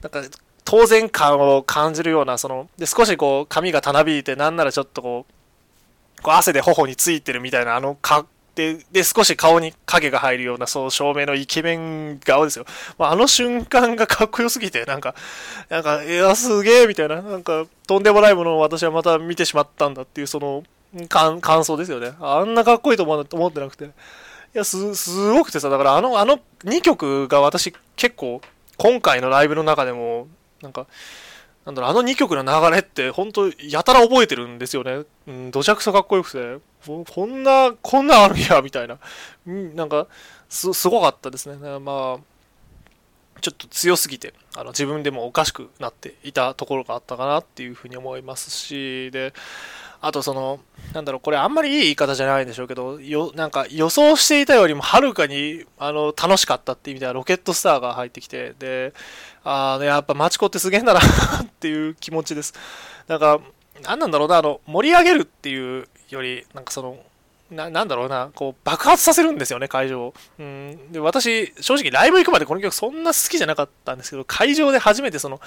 なんか当然感を感じるような、その、で、少しこう髪がたなびいて、なんならちょっとこう、こう汗で頬についてるみたいな、あのかっで、で、少し顔に影が入るような、そう、照明のイケメン顔ですよ。まあ、あの瞬間がかっこよすぎて、なんか、なんか、いや、すげえ、みたいな、なんか、とんでもないものを私はまた見てしまったんだっていう、その、感感想ですよね。あんなかっこいいと思思ってなくて。いや、す、すごくてさ、だからあの、あの2曲が私結構、今回のライブの中でも、なんか、なんだろ、あの2曲の流れって、本当やたら覚えてるんですよね。うん、どちゃくそかっこよくて、こんな、こんなあるんや、みたいな。うん、なんか、す、すごかったですね。まあ、ちょっと強すぎて、あの、自分でもおかしくなっていたところがあったかなっていうふうに思いますし、で、あとその、なんだろう、これあんまりいい言い方じゃないんでしょうけど、よ、なんか予想していたよりもはるかに、あの、楽しかったっていう意味ではロケットスターが入ってきて、で、ああ、やっぱマチコってすげえんだなっていう気持ちです。なんか、なんなんだろうな、あの、盛り上げるっていうより、なんかその、ななんだろうな、こう、爆発させるんですよね、会場うん。で、私、正直ライブ行くまでこの曲そんな好きじゃなかったんですけど、会場で初めてその、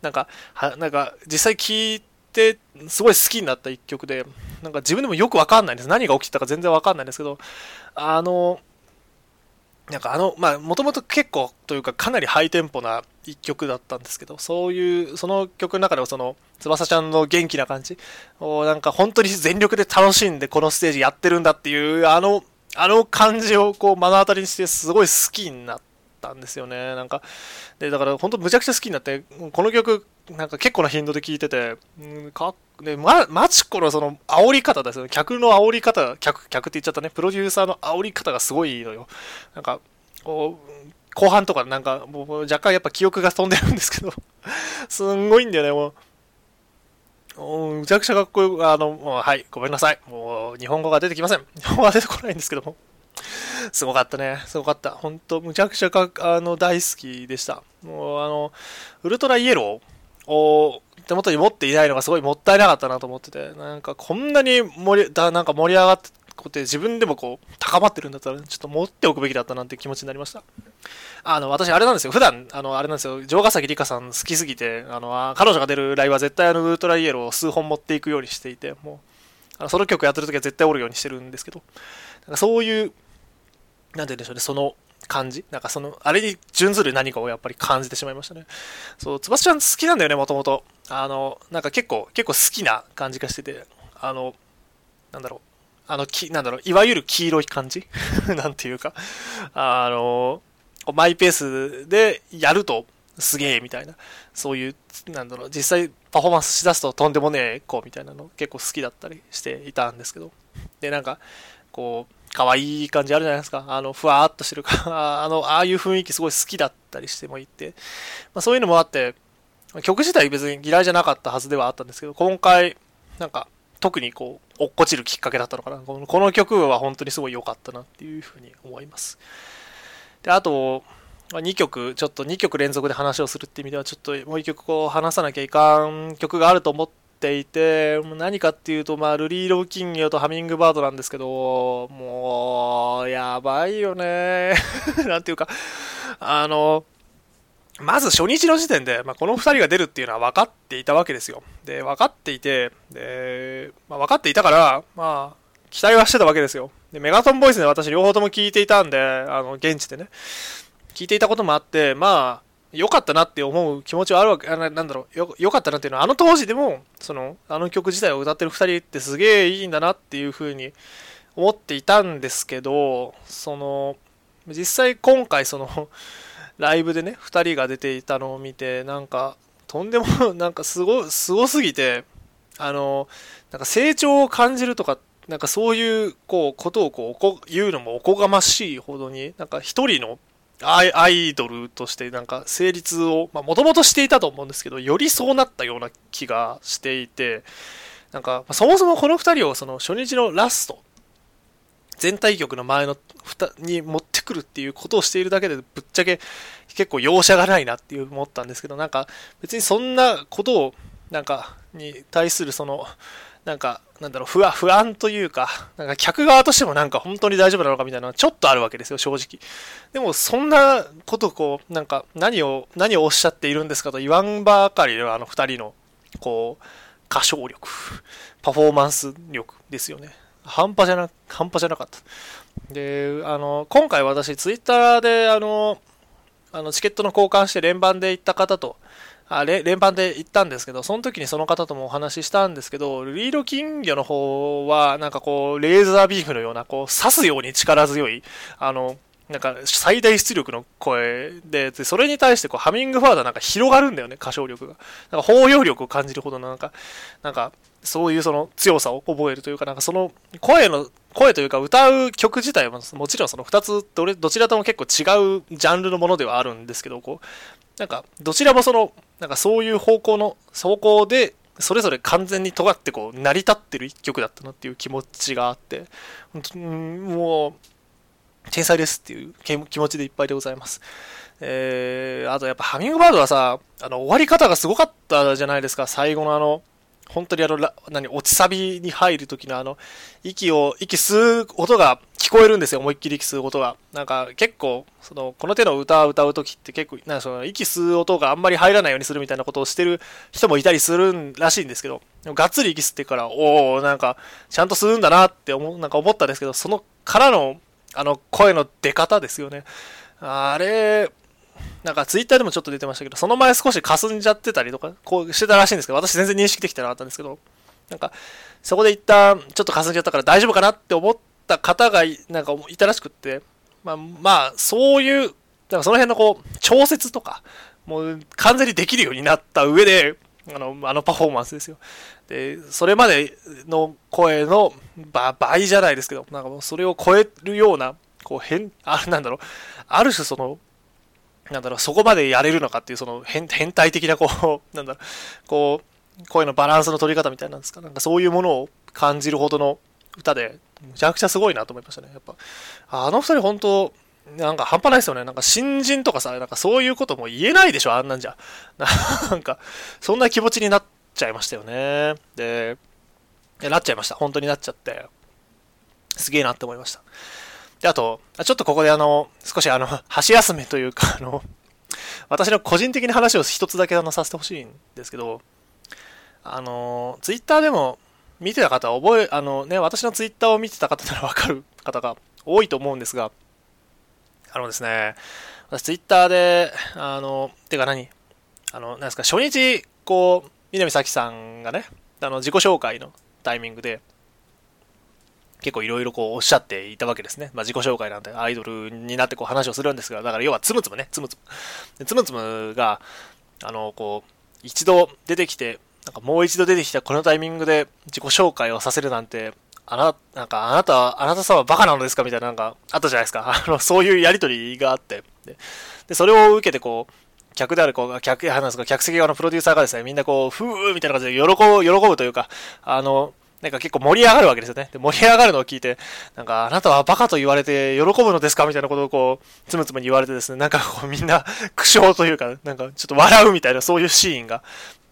なんか、はなんか、実際聴いて、てすごい好きになった一曲で、なんか自分でもよくわかんないんです。何が起きてたか全然わかんないんですけど、あの、なんかあの、まあ、もともと結構というかかなりハイテンポな一曲だったんですけど、そういう、その曲の中でもその、翼ちゃんの元気な感じをなんか本当に全力で楽しんでこのステージやってるんだっていう、あの、あの感じをこう目の当たりにしてすごい好きになったんですよね。なんか、で、だから本当むちゃくちゃ好きになって、この曲なんか結構な頻度で聞いてて、うんかでま、マチコのその煽り方ですよね。客の煽り方、客、客って言っちゃったね。プロデューサーの煽り方がすごいのよ。なんか、こう後半とかなんか、もう若干やっぱ記憶が飛んでるんですけど *laughs* すんごいんだよね、もう。うんむちゃくちゃかっこよく、あの、もうはい、ごめんなさい。もう、日本語が出てきません。日本語が出てこないんですけども。すごかったね。すごかった。本当むちゃくちゃかあの大好きでした。もう、あの、ウルトライエローを手元に持っていないのがすごいもったいなかったなと思ってて、なんかこんなに盛り、だなんか盛り上がってこって自分でもこう高まってるんだったらちょっと持っておくべきだったなって気持ちになりました。あの、私あれなんですよ。普段、あの、あれなんですよ。城ヶ崎里香さん好きすぎて、あの、彼女が出るライブは絶対あの、ウルトライエローを数本持っていくようにしていて、もう、あのその曲やってる時は絶対おるようにしてるんですけど、なんかそういう、なんて言うんでしょうね、その、感じ？なんかその、あれに準ずる何かをやっぱり感じてしまいましたね。そう、つばちゃん好きなんだよね、もともと。あの、なんか結構、結構好きな感じがしてて、あの、なんだろう。あの、き、なんだろう、いわゆる黄色い感じ？*laughs* なんていうか、あの、マイペースでやるとすげえみたいな、そういう、なんだろう、実際パフォーマンスしだすととんでもねえ子みたいなの結構好きだったりしていたんですけど、で、なんか、こう、可愛い感じあるじゃないですか。あの、ふわーっとしてるか、*laughs* あの、ああいう雰囲気すごい好きだったりしてもいて、まあ、そういうのもあって、曲自体別に嫌いじゃなかったはずではあったんですけど、今回、なんか、特にこう、落っこちるきっかけだったのかな。このこの曲は本当にすごい良かったなっていうふうに思います。で、あと、2曲、ちょっと2曲連続で話をするって意味では、ちょっともう1曲こう話さなきゃいかん曲があると思っていて、もう何かっていうと、まあ、ルリーロー金魚とハミングバードなんですけど、もう、やばいよね。*laughs* なんていうか、あの、まず初日の時点で、まあ、この2人が出るっていうのは分かっていたわけですよ。で、分かっていて、で、まあ、分かっていたから、まあ、期待はしてたわけですよ。で、メガトンボイスで私両方とも聞いていたんで、あの、現地でね、聞いていたこともあって、まあ、良かったなって思う気持ちはあるわけ、あなんだろう、よ、良かったなっていうのは、あの当時でも、その、あの曲自体を歌ってる二人ってすげえいいんだなっていう風に思っていたんですけど、その、実際今回その、ライブでね、二人が出ていたのを見て、なんか、とんでも、なんかすご、すごすぎて、あの、なんか成長を感じるとか、なんかそういう、こう、ことをこう、言うのもおこがましいほどに、なんか一人のアイドルとしてなんか成立を、もともとしていたと思うんですけど、よりそうなったような気がしていて、なんか、そもそもこの2人をその初日のラスト、全体曲の前のに持ってくるっていうことをしているだけでぶっちゃけ結構容赦がないなっていう思ったんですけど、なんか別にそんなことをなんかに対するそのなんか、なんだろう、不安、不安というか、なんか客側としてもなんか本当に大丈夫なのかみたいなのはちょっとあるわけですよ、正直。でも、そんなことこう、なんか、何を、何をおっしゃっているんですかと言わんばかりのあの二人の、こう、歌唱力、パフォーマンス力ですよね。半端じゃな、半端じゃなかった。で、あの、今回私、ツイッターで、あの、あのチケットの交換して連番で行った方と、あれ連番で行ったんですけど、その時にその方ともお話ししたんですけど、リード金魚の方は、なんかこう、レーザービームのような、こう、刺すように力強い、あの、なんか最大出力の声で、でそれに対してこうハミングファードなんか広がるんだよね、歌唱力が。なんか包容力を感じるほどのなんか、なんか、そういうその強さを覚えるというか、なんかその声の、声というか歌う曲自体はもちろんその2つどれ、どちらとも結構違うジャンルのものではあるんですけど、こう、なんかどちらもそのなんかそういう方向の方向でそれぞれ完全に尖ってこう成り立ってる一曲だったなっていう気持ちがあって本当もう天才ですっていう気持ちでいっぱいでございます。えー、あとやっぱハミングバードはさ、あの終わり方がすごかったじゃないですか、最後のあの、本当にあの、何、落ちサビに入る時のあの、息を、息吸う音が聞こえるんですよ、思いっきり息吸う音が。なんか結構、その、この手の歌を歌う時って結構、なんかその、息吸う音があんまり入らないようにするみたいなことをしてる人もいたりするらしいんですけど、でもがっつり息吸ってから、おおなんか、ちゃんと吸うんだなって思、なんか思ったんですけど、そのからの、あの、声の出方ですよね。あれ、なんかツイッターでもちょっと出てましたけど、その前少し霞んじゃってたりとか、こうしてたらしいんですけど、私全然認識できてなかったんですけど、なんか、そこで一旦ちょっと霞んじゃったから大丈夫かなって思ってた方がなんかいたらしくって、まあ、まあ、そういう、なんかその辺のこう、調節とか、もう完全にできるようになった上で、あの、あのパフォーマンスですよ。で、それまでの声の倍じゃないですけど、なんかもうそれを超えるような、こう変、あなんだろう、ある種その、なんだろう、そこまでやれるのかっていう、その変変態的な、こう、*laughs* なんだろう、こう、声のバランスの取り方みたいなんですか、なんかそういうものを感じるほどの歌で、むちゃくちゃすごいなと思いましたね。やっぱ、あの二人本当、なんか半端ないですよね。なんか新人とかさ、なんかそういうことも言えないでしょ、あんなんじゃ。*laughs* なんか、そんな気持ちになっちゃいましたよね。で、なっちゃいました。本当になっちゃって、すげえなって思いました。で、あと、ちょっとここであの、少しあの、*laughs* 箸休めというか、あの、私の個人的な話を一つだけあのさせてほしいんですけど、あの、ツイッターでも見てた方覚え、あのね、私のツイッターを見てた方ならわかる *laughs* 方が多いと思うんですが、あのですね、私ツイッターで、あの、てか何？あの、なんですか、初日、こう、南咲さんがね、あの、自己紹介のタイミングで、結構いろいろこうおっしゃっていたわけですね。まあ、自己紹介なんでアイドルになってこう話をするんですが、だから要はつむつむね、つむつむ。つむつむが、あの、こう、一度出てきて、なんかもう一度出てきたこのタイミングで自己紹介をさせるなんて、あな、なんかあなた、あなたさんはバカなのですかみたいななんかあったじゃないですか。*laughs* あの、そういうやりとりがあって。で、それを受けてこう、客であるこう、客、なんですか、客席側のプロデューサーがですね、みんなこう、ふーみたいな感じで喜ぶ、喜ぶというか、あの、なんか結構盛り上がるわけですよね。で、盛り上がるのを聞いて、なんか、あなたはバカと言われて喜ぶのですかみたいなことをこう、つむつむに言われてですね、なんかこうみんな苦笑というか、なんかちょっと笑うみたいなそういうシーンが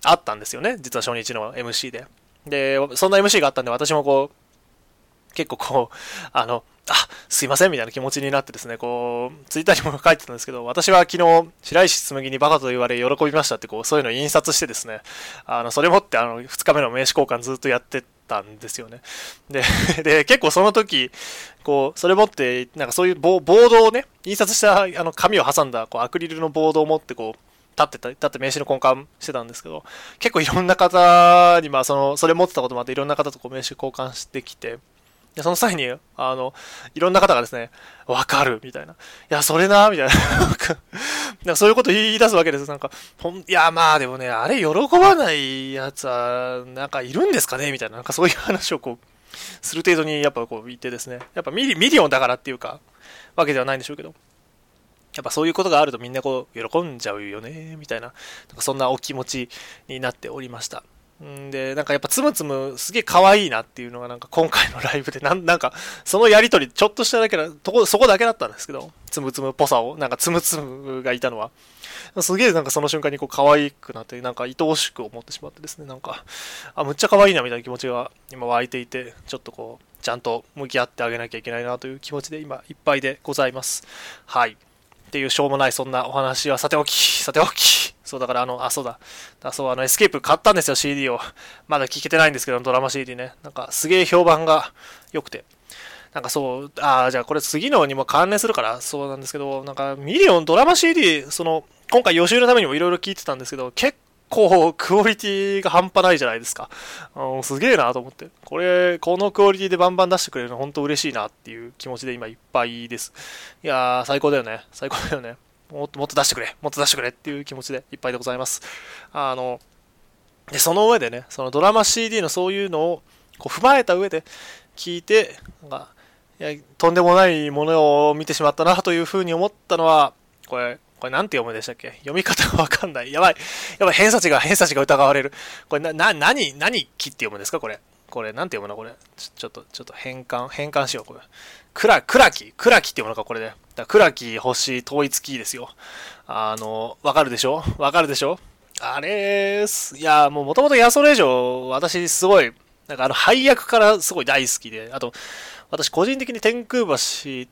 あったんですよね。実は初日の MC で。で、そんな MC があったんで、私もこう、結構こう、あの、あ、すいませんみたいな気持ちになってですね、こう、ツイッターにも書いてたんですけど、私は昨日、白石紬にバカと言われ喜びましたって、こう、そういうのを印刷してですね、あの、それもって、あの、2日目の名刺交換ずっとやってたんですよね。で、*laughs* で、結構その時、こう、それ持って、なんかそういうボードをね、印刷したあの紙を挟んだこうアクリルのボードを持ってこう、立ってた、立って名刺の交換してたんですけど、結構いろんな方に、まあその、それ持ってたこともあっていろんな方とこう名刺交換してきて、で、その際に、あの、いろんな方がですね、わかるみたいな。いや、それなみたいな。なんかそういうこと言い出すわけです。なんか、ほん、いや、まあでもね、あれ喜ばないやつは、なんかいるんですかねみたいな。なんかそういう話をこう、する程度にやっぱこう言ってですね。やっぱミリ、ミリオンだからっていうか、わけではないんでしょうけど。やっぱそういうことがあるとみんなこう、喜んじゃうよね、みたいな。なんかそんなお気持ちになっておりました。んで、なんかやっぱつむつむすげえ可愛いなっていうのがなんか今回のライブで、*laughs* なん、なんか、そのやりとりちょっとしただけだ、とこ、そこだけだったんですけど、つむつむっぽさを、なんかつむつむがいたのは。すげえなんかその瞬間にこう可愛くなって、なんか愛おしく思ってしまってですね、なんか、あ、むっちゃ可愛いなみたいな気持ちが今湧いていて、ちょっとこう、ちゃんと向き合ってあげなきゃいけないなという気持ちで今いっぱいでございます。はい。っていうしょうもないそんなお話はさておき、さておき。そうだからあの、あ、そうだ。だそう、あの、エスケープ買ったんですよ、CD を。まだ聞けてないんですけど、ドラマ CD ね。なんかすげえ評判が良くて。なんかそう、ああ、じゃあこれ次のにも関連するからそうなんですけど、なんかミリオンドラマ CD、その、今回予習のためにもいろいろ聞いてたんですけど、結構クオリティが半端ないじゃないですか。うん、すげえなと思って。これ、このクオリティでバンバン出してくれるの本当嬉しいなっていう気持ちで今いっぱいです。いやー、最高だよね。最高だよね。もっともっと出してくれ。もっと出してくれっていう気持ちでいっぱいでございます。あの、で、その上でね、そのドラマ CD のそういうのをこう踏まえた上で聞いて、なんか、いや、とんでもないものを見てしまったなというふうに思ったのは、これ、これなんて読むでしたっけ？読み方がわかんない。やばい。やばい。偏差値が、偏差値が疑われる。これな、な、何、何木って読むんですか？これ。これ、なんて読むの？これ。ちょちょっと、ちょっと変換、変換しよう、これ。クラ、クラキクラキって読むのか、これで。だクラキ星統一キーですよ。あの、わかるでしょ？わかるでしょ？あれーすいや、もう元々ヤソレ以上、私すごい、なんかあの配役からすごい大好きで、あと、私個人的に天空橋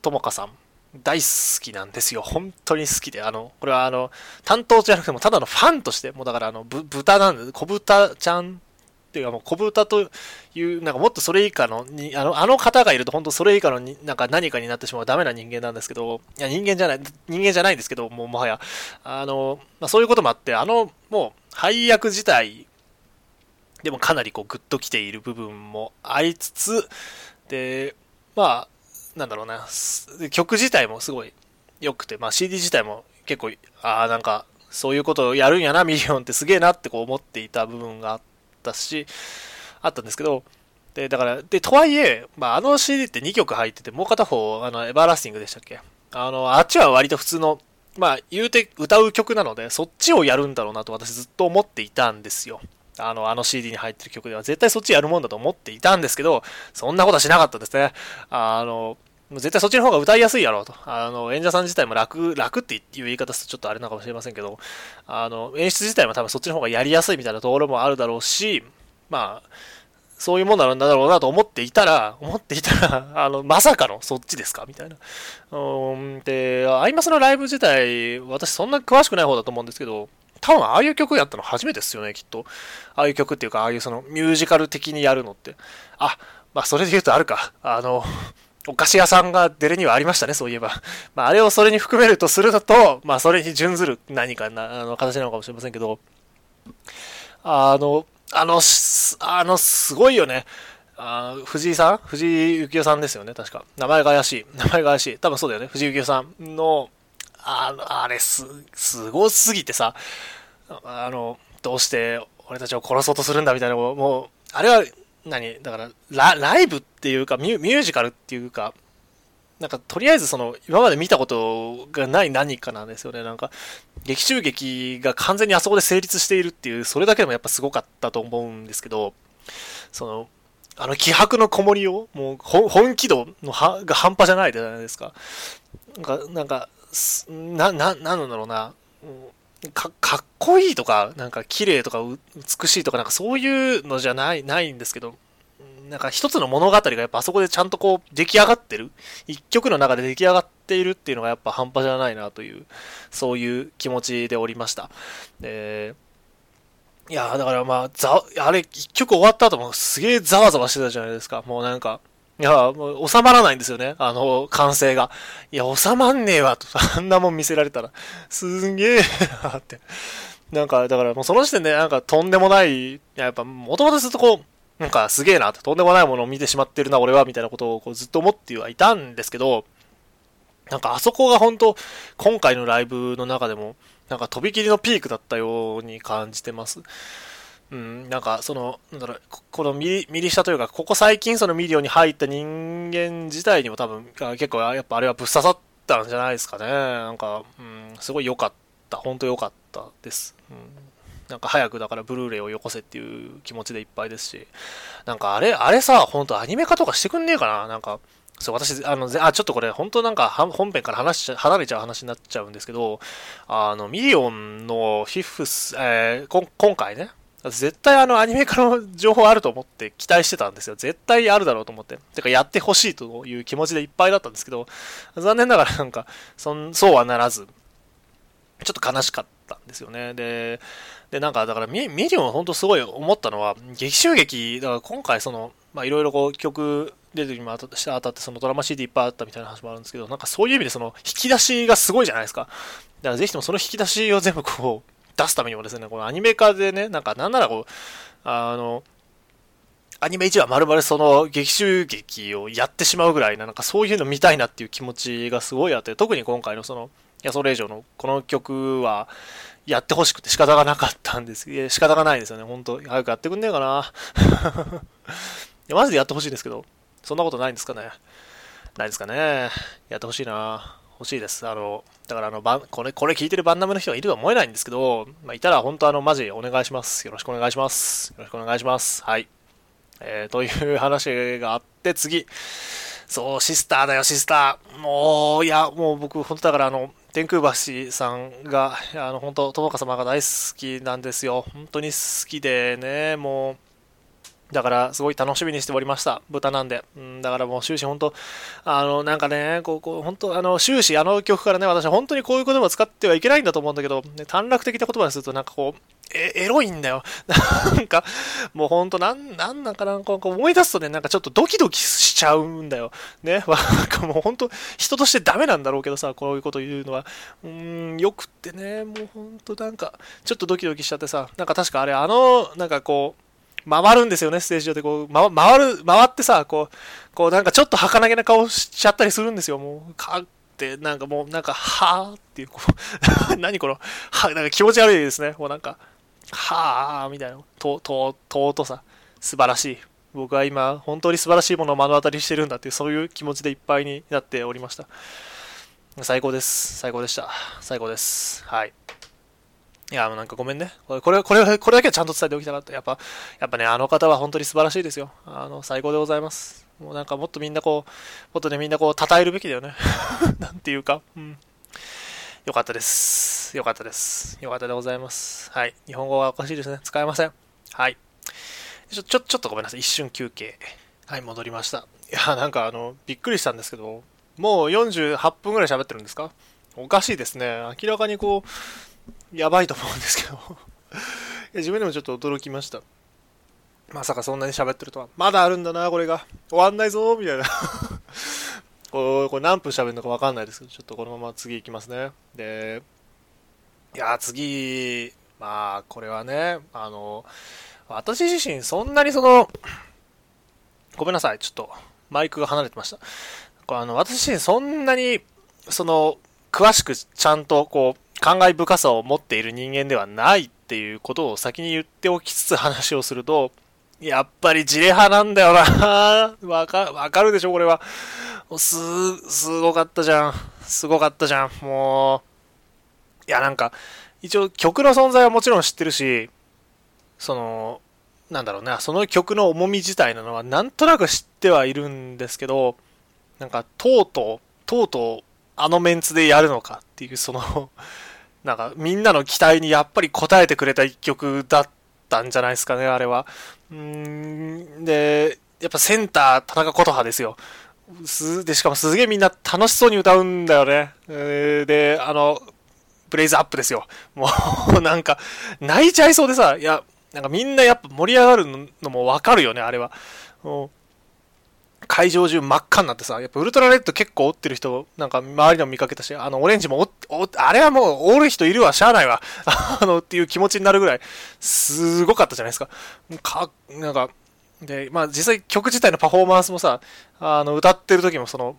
智香さん、大好きなんですよ。本当に好きで。あの、これはあの、担当じゃなくても、ただのファンとして、もうだからあの、ぶ、豚なんで、小豚ちゃんっていうかもう小豚という、なんかもっとそれ以下の、にあの、あの方がいると本当それ以下のに、なんか何かになってしまうダメな人間なんですけど、いや人間じゃない、人間じゃないんですけど、もうもはや、あの、まあ、そういうこともあって、あの、もう配役自体、でもかなりこうグッときている部分もありつつ、で、まあ、なんだろうな、曲自体もすごい良くて、まあ CD 自体も結構、ああ、なんか、そういうことをやるんやな、ミリオンってすげえなってこう思っていた部分があったし、あったんですけど、で、だから、で、とはいえ、まあ、あの CD って2曲入ってて、もう片方、あの、エバーラスティングでしたっけ？あの、あっちは割と普通の、まあ、言うて歌う曲なので、そっちをやるんだろうなと私ずっと思っていたんですよ。あの、あの CD に入ってる曲では絶対そっちやるもんだと思っていたんですけど、そんなことはしなかったですね。あの、絶対そっちの方が歌いやすいやろうと。あの、演者さん自体も楽、楽っていう言い方するとちょっとあれなのかもしれませんけど、あの、演出自体も多分そっちの方がやりやすいみたいなところもあるだろうし、まあ、そういうもんなんだろうなと思っていたら、思っていたら、あの、まさかのそっちですかみたいな。うん、で、アイマスのライブ自体、私そんな詳しくない方だと思うんですけど、多分ああいう曲やったの初めてですよね、きっと。ああいう曲っていうか、ああいうそのミュージカル的にやるのって。あ、まあそれで言うとあるか。あの、お菓子屋さんがデレにはありましたね、そういえば。*laughs* まああれをそれに含めるとすると、まあそれに準ずる何かな、あの形なのかもしれませんけど、あの、あの、あの、すごいよね。あ藤井さん？藤井幸雄さんですよね、確か。名前が怪しい。*laughs* 名前が怪しい。多分そうだよね。藤井幸雄さんのああれす、すごすぎてさ、あの、どうして俺たちを殺そうとするんだみたいな、もう、あれは何、だからラ、ライブっていうかミュ、ミュージカルっていうか、なんか、とりあえずその、今まで見たことがない何かなんですよね。なんか、劇中劇が完全にあそこで成立しているっていう、それだけでもやっぱすごかったと思うんですけど、その、あの気迫のこもりを、もう本気度のはが半端じゃないじゃないですか。なんか、なんか、な、な、なんだろうな、か、っこいいとか、なんか綺麗とか美しいとか、なんかそういうのじゃない、ないんですけど、なんか一つの物語がやっぱあそこでちゃんとこう出来上がってる、一曲の中で出来上がっているっていうのがやっぱ半端じゃないなという、そういう気持ちでおりました。で、いやだからまあ、ざ、あれ、一曲終わった後もすげえざわざわしてたじゃないですか。もうなんか、いや、もう収まらないんですよね。あの、完成が。いや、収まんねえわ、と。*laughs* あんなもん見せられたら。すんげえ *laughs* って。なんか、だからもうその時点でなんかとんでもない、や、っぱ、もともとずっとこう、なんかすげえな、とんでもないものを見てしまってるな、俺は、みたいなことをこうずっと思ってはいたんですけど、なんかあそこが本当、今回のライブの中でも、なんかとびきりのピークだったように感じてます。うん、なんかその、なんだろう、このミリミリ下というか、ここ最近そのミリオに入った人間自体にも多分、結構やっぱあれはぶっ刺さったんじゃないですかね。なんか、うん、すごい良かった。本当良かったです。うんなんか早くだからブルーレイをよこせっていう気持ちでいっぱいですし、なんかあれ、あれさ、本当アニメ化とかしてくんねえかななんか、そう、私、あの、あ、ちょっとこれ、本当なんか、本編から話し離れちゃう話になっちゃうんですけど、あの、ミリオンのフィフス、えー、今回ね、絶対あのアニメ化の情報あると思って期待してたんですよ。絶対あるだろうと思って。てかやってほしいという気持ちでいっぱいだったんですけど、残念ながらなんか、そんそうはならず、ちょっと悲しかったんですよね。で、で、なんかだからミミリオン本当すごい思ったのは、劇中劇、だから今回その、まあいろいろこう曲出てるにも当たってそのドラマ CD いっぱいあったみたいな話もあるんですけど、なんかそういう意味でその引き出しがすごいじゃないですか。だからぜひともその引き出しを全部こう、出すためにもですね、このアニメ化でね、なんかなんならこう、あの、アニメ1話丸々その劇集劇をやってしまうぐらいな、なんかそういうの見たいなっていう気持ちがすごいあって、特に今回のその、いやそれ以上のこの曲はやってほしくて仕方がなかったんです。いや、仕方がないですよね。本当早くやってくんねえかな。*laughs* いや、マジでやってほしいんですけど、そんなことないんですかね。ないですかね。やってほしいな。欲しいです。あの、だからあの、これ、これ聞いてるバンダムの人がいるとは思えないんですけど、まあ、いたら本当あの、マジお願いします。よろしくお願いします。よろしくお願いします。はい。えー、という話があって、次。そう、シスターだよ、シスター。もう、いや、もう僕、本当だからあの、天空橋さんが、あの、本当、友果様が大好きなんですよ。本当に好きでね、もう、だから、すごい楽しみにしておりました。豚なんで。うん、だからもう終始本当、あの、なんかね、こう、こう本当、あの、終始あの曲からね、私は本当にこういう言葉を使ってはいけないんだと思うんだけど、ね、短絡的な言葉にするとなんかこう、え、エロいんだよ。*laughs* なんか、もうほんと、なん、なんなんかな、こう思い出すとね、なんかちょっとドキドキしちゃうんだよ。ね。*laughs* なんかもうほんと、人としてダメなんだろうけどさ、こういうこと言うのは。うーん、よくってね、もうほんとなんか、ちょっとドキドキしちゃってさ、なんか確かあれ、あの、なんかこう、回るんですよね、ステージ上でこう、ま、回る、回ってさ、こう、こうなんかちょっと儚げな顔しちゃったりするんですよ、もう、かって、なんかもう、なんか、はぁっていう、こう *laughs* 何この、はなんか気持ち悪いですね、もうなんか、はぁみたいな、と、と、とうとさ、素晴らしい。僕は今、本当に素晴らしいものを目の当たりしてるんだっていう、そういう気持ちでいっぱいになっておりました。最高です。最高でした。最高です。はい。いや、もうなんかごめんね。これ、これ、これ、これだけはちゃんと伝えておきたかった。やっぱ、やっぱね、あの方は本当に素晴らしいですよ。あの、最高でございます。もうなんかもっとみんなこう、もっとね、みんなこう、称えるべきだよね。*laughs* なんていうか、うん。よかったです。よかったです。よかったでございます。はい。日本語はおかしいですね。使えません。はい。ちょ、ちょ、ちょっとごめんなさい。一瞬休憩。はい、戻りました。いや、なんかあの、びっくりしたんですけど、もう48分ぐらい喋ってるんですか？おかしいですね。明らかにこう、やばいと思うんですけど *laughs* 自分でもちょっと驚きました。まさかそんなに喋ってるとは。まだあるんだな、これが。終わんないぞ、みたいな *laughs* これこれ何分喋るのかわかんないですけど、ちょっとこのまま次行きますね。で、いや、次、まあ、これはね、あの、私自身そんなにその、ごめんなさい、ちょっとマイクが離れてました。これあの私自身そんなに、その、詳しくちゃんとこう、感慨深さを持っている人間ではないっていうことを先に言っておきつつ話をすると、やっぱりジレ派なんだよな *laughs* わか、わかるでしょこれは。す、すごかったじゃん。すごかったじゃん。もう。いや、なんか、一応曲の存在はもちろん知ってるし、その、なんだろうな、その曲の重み自体なのはなんとなく知ってはいるんですけど、なんか、とうとう、とうとう、あのメンツでやるのかっていう、そのなんかみんなの期待にやっぱり応えてくれた一曲だったんじゃないですかね、あれは。うん、で、やっぱセンター、田中琴葉ですよ。す、で、しかもすげえみんな楽しそうに歌うんだよね。で、あの、ブレイズアップですよ。*laughs* もう、なんか、泣いちゃいそうでさ、いや、なんかみんなやっぱ盛り上がるのもわかるよね、あれは。会場中真っ赤になってさ、やっぱウルトラレッド結構追ってる人、なんか周りでも見かけたし、あの、オレンジもお、あれはもう、おる人いるわ、しゃあないわ。*laughs* あの、っていう気持ちになるぐらい、すごかったじゃないですか。か、なんか、で、まあ実際曲自体のパフォーマンスもさ、あの、歌ってる時もその、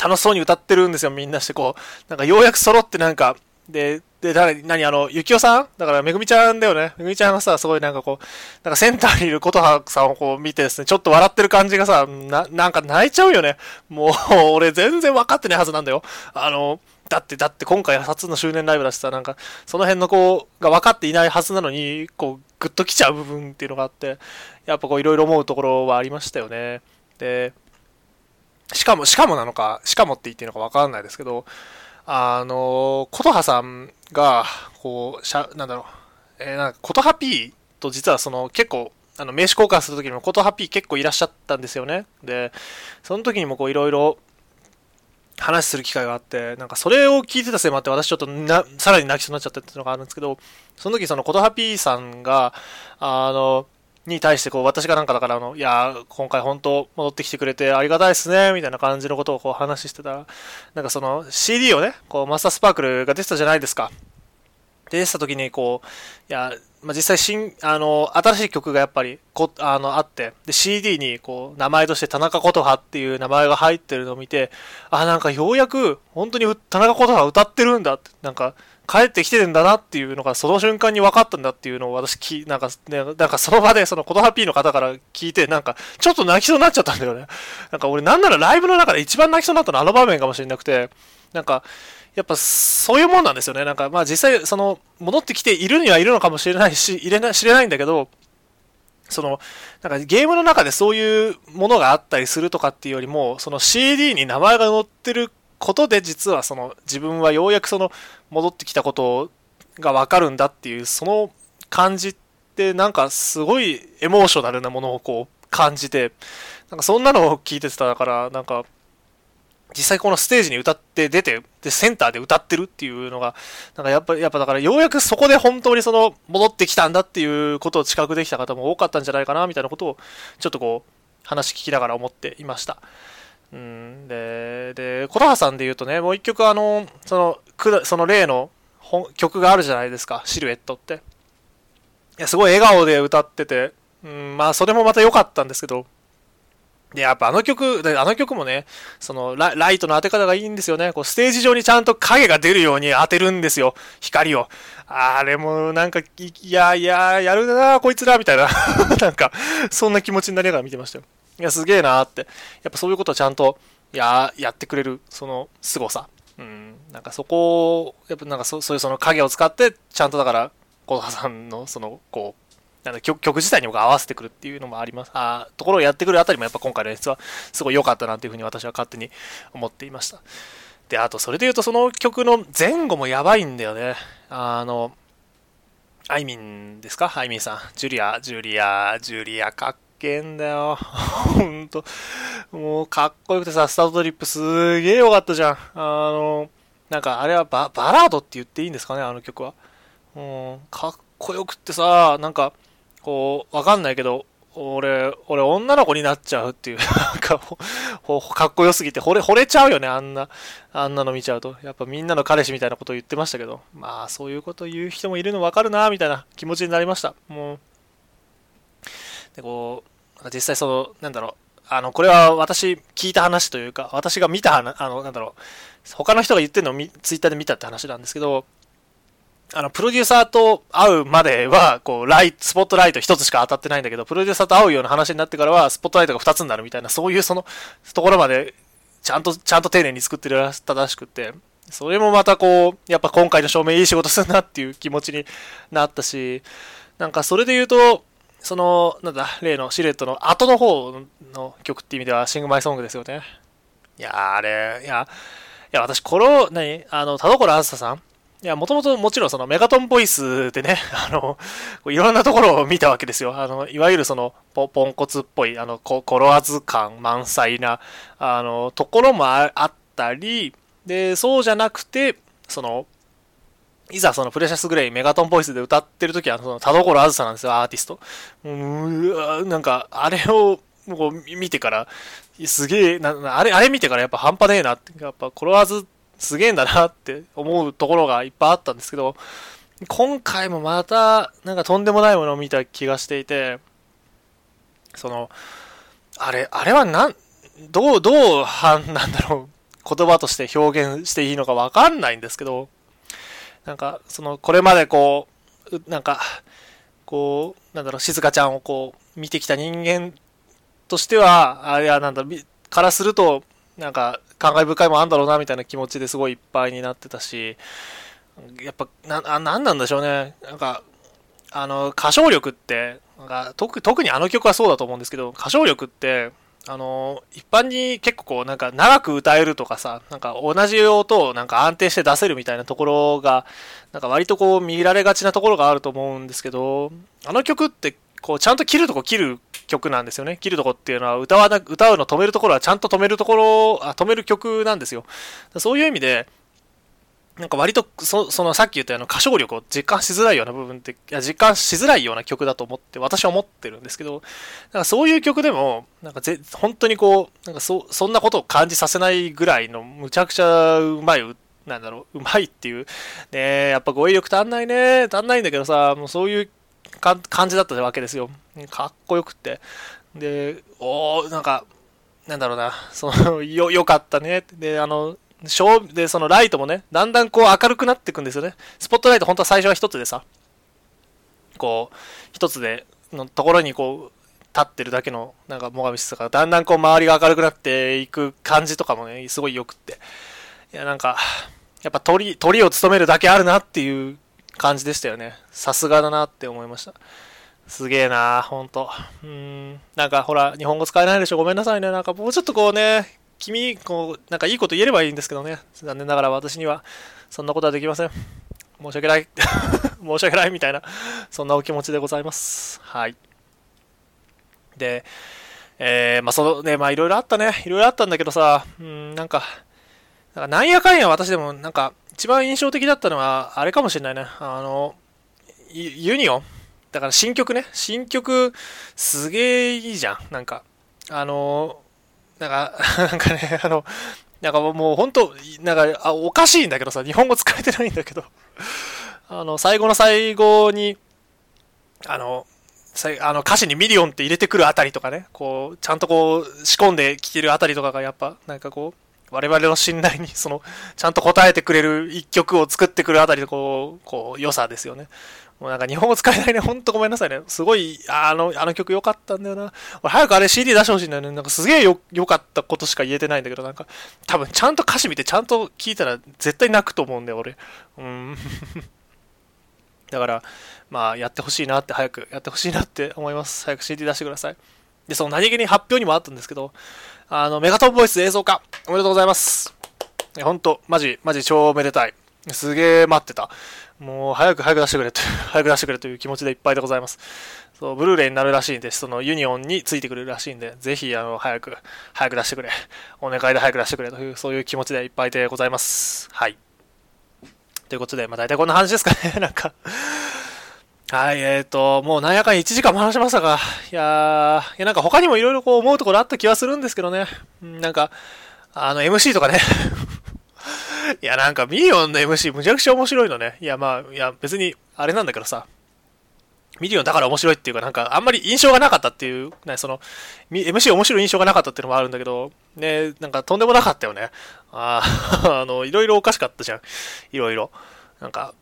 楽しそうに歌ってるんですよ、みんなしてこう。なんかようやく揃ってなんか、で、で、誰、何、あの、ゆきおさん？だから、めぐみちゃんだよね。めぐみちゃんがさ、すごいなんかこう、なんかセンターにいることはさんをこう見てですね、ちょっと笑ってる感じがさ、な、なんか泣いちゃうよね。もう、俺全然分かってないはずなんだよ。あの、だって、だって今回初の周年ライブだしさ、なんか、その辺の子が分かっていないはずなのに、こう、グッと来ちゃう部分っていうのがあって、やっぱこう、いろいろ思うところはありましたよね。で、しかも、しかもなのか、しかもって言っていいのか分かんないですけど、あの、琴葉さんが、こう、しゃ、なんだろう、えー、なんか、琴葉 P と実はその、結構、あの、名刺交換するときにも、琴葉 P 結構いらっしゃったんですよね。で、その時にもこう、いろいろ、話する機会があって、なんかそれを聞いてたせいもあって、私ちょっとな、さらに泣きそうになっちゃったっていうのがあるんですけど、その時その、琴葉 P さんが、あの、に対してこう私がなんかだからあのいや今回本当戻ってきてくれてありがたいですねみたいな感じのことをこう話してたらなんかその CD をねこうマスタースパークルが出てたじゃないですか。で出てた時にこういやまあ、実際新あの新しい曲がやっぱりこあのあってで CD にこう名前として田中琴葉っていう名前が入ってるのを見てあなんかようやく本当に田中琴葉歌ってるんだってなんか帰ってきてるんだなっていうのがその瞬間に分かったんだっていうのを私き、なんか、ね、なんかその場でそのコトハピーの方から聞いて、なんかちょっと泣きそうになっちゃったんだよね。*laughs* なんか俺なんならライブの中で一番泣きそうになったのはあの場面かもしれなくて、なんか、やっぱそういうもんなんですよね。なんかまあ実際その戻ってきているにはいるのかもしれないし、入れな知れないんだけど、その、なんかゲームの中でそういうものがあったりするとかっていうよりも、その CD に名前が載ってることで実はその自分はようやくその戻ってきたことがわかるんだっていうその感じってなんかすごいエモーショナルなものをこう感じてなんかそんなのを聞いてたからなんか実際このステージに歌って出てでセンターで歌ってるっていうのがなんかやっぱやっぱだからようやくそこで本当にその戻ってきたんだっていうことを知覚できた方も多かったんじゃないかなみたいなことをちょっとこう話聞きながら思っていました。うん、で、で、コトハさんで言うとね、もう一曲あの、その、くその例の曲があるじゃないですか、シルエットって。いや、すごい笑顔で歌ってて、うん、まあ、それもまた良かったんですけど、で、やっぱあの曲、であの曲もね、そのラ、ライトの当て方がいいんですよね。こう、ステージ上にちゃんと影が出るように当てるんですよ。光を。あれも、なんか、いやいや、やるなこいつら、みたいな。*laughs* なんか、そんな気持ちになりながら見てましたよ。いや、すげえなーって。やっぱそういうことをちゃんと、や、やってくれる、その、凄さ。うん。なんかそこを、やっぱなんかそそういうその影を使って、ちゃんとだから、小田さんの、その、こう、なん曲曲自体にも合わせてくるっていうのもあります。あところをやってくるあたりもやっぱ今回の演出はすごい良かったなっていうふうに私は勝手に思っていました。で、あとそれで言うとその曲の前後もやばいんだよね。あの、あいみんですか？あいみんさん。ジュリア、ジュリア、ジュリアかっけんだよ。ほんと。もうかっこよくてさ、スタートトリップすげえよかったじゃん。あの、なんかあれはババラードって言っていいんですかね、あの曲は。うん、かっこよくってさ、なんか、こう、わかんないけど、俺、俺女の子になっちゃうっていう、*laughs* なんか、かっこよすぎて、惚れ、惚れちゃうよね、あんな、あんなの見ちゃうと。やっぱみんなの彼氏みたいなことを言ってましたけど、まあ、そういうこと言う人もいるのわかるな、みたいな気持ちになりました。もう、で、こう、実際その、なんだろう、あの、これは私聞いた話というか、私が見た話、あの、なんだろう、他の人が言ってるのをツイッターで見たって話なんですけど、あの、プロデューサーと会うまでは、こう、ライト、スポットライト一つしか当たってないんだけど、プロデューサーと会うような話になってからは、スポットライトが二つになるみたいな、そういうその、ところまで、ちゃんと、*laughs* ちゃんと丁寧に作ってるらしたらしくて、それもまたこう、やっぱ今回の照明いい仕事するなっていう気持ちになったし、なんかそれで言うと、その、なんだ、例のシルエットの後の方の曲っていう意味では、シングマイソングですよね。いやあれ、いや、いや、私、この、何あの、田所あずささんいや、もともともちろんそのメガトンボイスでね、*laughs* あの、いろんなところを見たわけですよ。あの、いわゆるその、ポポンコツっぽい、あの、コロワズ感満載な、あの、ところもあったり、で、そうじゃなくて、その、いざそのプレシャスグレイメガトンボイスで歌ってる時はその田所あずさなんですよ、アーティスト。う、うなんか、あれを、こう見てから、すげえ、な、あれ、あれ見てからやっぱ半端ねえなって、やっぱコロワーズすげえんだなって思うところがいっぱいあったんですけど、今回もまた、なんかとんでもないものを見た気がしていて、その、あれ、あれはなん、どう、どう、なんだろう、言葉として表現していいのかわかんないんですけど、なんか、その、これまでこう、なんか、こう、なんだろう、静香ちゃんをこう、見てきた人間としては、あれはなんだろ、からすると、なんか、感慨深いもあんだろうな、みたいな気持ちですごいいっぱいになってたし、やっぱ、な、なんなんでしょうね。なんか、あの、歌唱力って、なんか特特にあの曲はそうだと思うんですけど、歌唱力って、あの、一般に結構こう、なんか長く歌えるとかさ、なんか同じ音をなんか安定して出せるみたいなところが、なんか割とこう見られがちなところがあると思うんですけど、あの曲ってこうちゃんと切るとこ切る曲なんですよね。切るとこっていうのは歌わな、歌うの止めるところはちゃんと止めるところ、あ、止める曲なんですよ。そういう意味で、なんか割とそ、そのさっき言ったような歌唱力を実感しづらいような部分って、いや実感しづらいような曲だと思って、私は思ってるんですけど、なんかそういう曲でも、なんかぜ本当にこう、なんかそそんなことを感じさせないぐらいのむちゃくちゃうまい、なんだろう、うまいっていう、ねやっぱ語彙力足んないね、足んないんだけどさ、もうそういう感じだったわけですよ。かっこよくって。で、おー、なんか、なんだろうな、その、よ、よかったね。で、あの、で、そのライトもね、だんだんこう明るくなっていくんですよね。スポットライト本当は最初は一つでさ、こう、一つで、のところにこう、立ってるだけの、なんか、モガミスとか、だんだんこう周りが明るくなっていく感じとかもね、すごい良くって。いや、なんか、やっぱ鳥、鳥を務めるだけあるなっていう感じでしたよね。さすがだなって思いました。すげえなほんと。うん。なんかほら、日本語使えないでしょごめんなさいね。なんかもうちょっとこうね、君、こう、なんかいいこと言えればいいんですけどね。残念ながら私には、そんなことはできません。申し訳ない。*laughs* 申し訳ないみたいな、そんなお気持ちでございます。はい。で、えー、まあ、そのね、まあ、いろいろあったね。いろいろあったんだけどさ、うん、なんか、なんなんやかんや私でも、なんか、一番印象的だったのは、あれかもしれないね。あの、ユニオンだから新曲ね。新曲、すげえいいじゃん。なんか、あの、なんか、*laughs* なんかね、あの、なんかもう本当、なんかあ、おかしいんだけどさ、日本語使えてないんだけど、*laughs* あの、最後の最後に、あの、あの歌詞にミリオンって入れてくるあたりとかね、こう、ちゃんとこう、仕込んで聴けるあたりとかがやっぱ、なんかこう、我々の信頼に、その、ちゃんと答えてくれる一曲を作ってくるあたりの、こう、こう、良さですよね。もうなんか日本語使えないね。ほんとごめんなさいね。すごい、あの、あの曲良かったんだよな。俺早くあれ CD 出してほしいんだよね。なんかすげえよ、良かったことしか言えてないんだけど、なんか、多分ちゃんと歌詞見てちゃんと聞いたら絶対泣くと思うんだよ、俺。うん。*laughs* だから、まあ、やってほしいなって、早くやってほしいなって思います。早く CD 出してください。で、その何気に発表にもあったんですけど、あの、メガトンボイス映像化、おめでとうございます。ほんと、マジ、マジ超めでたい。すげえ待ってた。もう早く早く出してくれと、*laughs* 早く出してくれという気持ちでいっぱいでございます。そう、ブルーレイになるらしいんで、そのユニオンについてくれるらしいんで、ぜひ、あの、早く、早く出してくれ。お願いで早く出してくれという、そういう気持ちでいっぱいでございます。はい。ということで、まあ大体こんな話ですかね、*laughs* なんかはい、えっ、ー、と、もうなんやかん1時間も話しましたが、いやー、いやなんか他にもいろいろこう思うところあった気はするんですけどね。なんか、あの MC とかね *laughs* いや、なんかミリオンの MC むちゃくちゃ面白いのね。いや、まあ、いや、別に、あれなんだけどさ、ミリオンだから面白いっていうか、なんか、あんまり印象がなかったっていう、ね、その、MC 面白い印象がなかったっていうのもあるんだけど、ね、なんかとんでもなかったよね。ああ、*laughs* あの、いろいろおかしかったじゃん。いろいろ。なんか、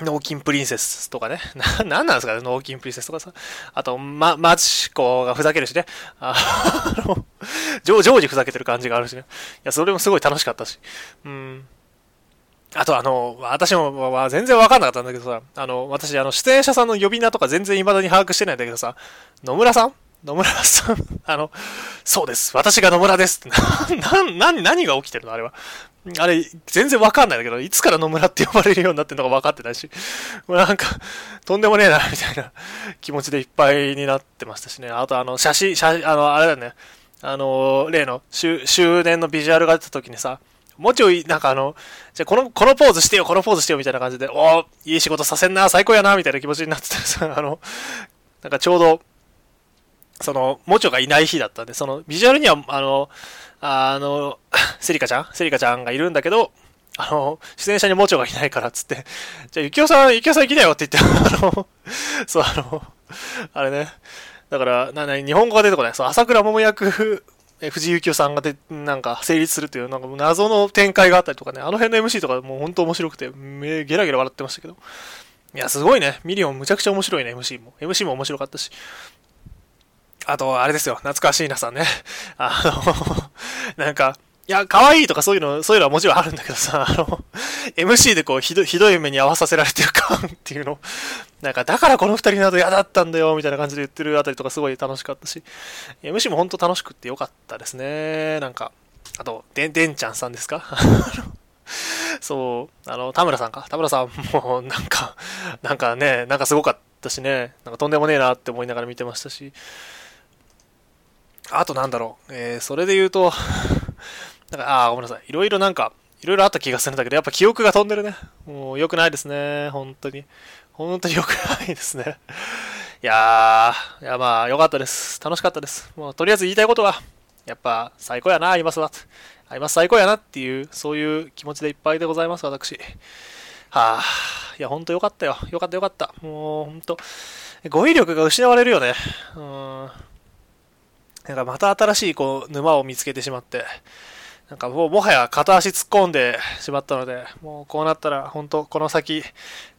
脳筋プリンセスとかね。*laughs* な、なんなんですかね、脳筋プリンセスとかさ。あと、ま、マチコがふざけるしね。あの、*laughs* 常時ふざけてる感じがあるしね。いや、それもすごい楽しかったし。うん。あとあの、私も、まあ、全然わかんなかったんだけどさ、あの、私、あの、出演者さんの呼び名とか全然未だに把握してないんだけどさ、野村さん？野村さん、あの、そうです。私が野村ですって。*laughs* な、な、何が起きてるの？あれは。あれ、全然わかんないんだけど、いつから野村って呼ばれるようになってるのか分かってないし、*laughs* もうなんか、とんでもねえな、みたいな。気持ちでいっぱいになってましたしね。あと、あの、写真、写あの、あれだね、あの、例の周、周年のビジュアルが出た時にさ、もうちょい、なんかあの、じゃこの、このポーズしてよ、このポーズしてよ、みたいな感じで、おいい仕事させんな、最高やな、みたいな気持ちになってたらさ *laughs* あの、なんかちょうど、その、もちょがいない日だったんで、その、ビジュアルには、あの、あの、*laughs* セリカちゃん？セリカちゃんがいるんだけど、あの、出演者にもちょがいないからっつって、じゃあ、ゆきおさん、ゆきおさん行きなよって言って、*laughs* あの、そう、あの、あれね、だから、な、な、日本語が出てこない。そう、朝倉桃役、藤井ゆきよさんがで、なんか、成立するという、なんか謎の展開があったりとかね、あの辺の MC とかもう本当面白くて、めゲラゲラ笑ってましたけど。いや、すごいね。ミリオンむちゃくちゃ面白いね、MC も。MC も面白かったし。あと、あれですよ、夏川椎菜さんね。*laughs* あの *laughs* なんか、いや、可愛いとかそういうの、そういうのはもちろんあるんだけどさ、あの、*laughs* MC でこう、ひどひどい目に合わさせられてる感っていうの、なんか、だからこの二人だと嫌だったんだよ、みたいな感じで言ってるあたりとかすごい楽しかったし、MC も本当楽しくってよかったですね。なんか、あと、でん、でんちゃんさんですか？そう、あの、田村さんか？田村さんも、なんか、なんかね、なんかすごかったしね、なんかとんでもねえなって思いながら見てましたし、あとなんだろう、えー、それで言うと、*laughs* なんか、ああ、ごめんなさい。いろいろなんか、いろいろあった気がするんだけど、やっぱ記憶が飛んでるね。もう良くないですね。本当に。本当に良くないですね。いやー、いやまあ良かったです。楽しかったです。もうとりあえず言いたいことは、やっぱ最高やな、アイマスは。アイマス最高やなっていう、そういう気持ちでいっぱいでございます、私。はあ、いや、ほんとよかったよ。よかったよかった。もうほんと、語彙力が失われるよね。うん。なんかまた新しいこう沼を見つけてしまって、なんかもうもはや片足突っ込んでしまったので、もうこうなったら本当この先、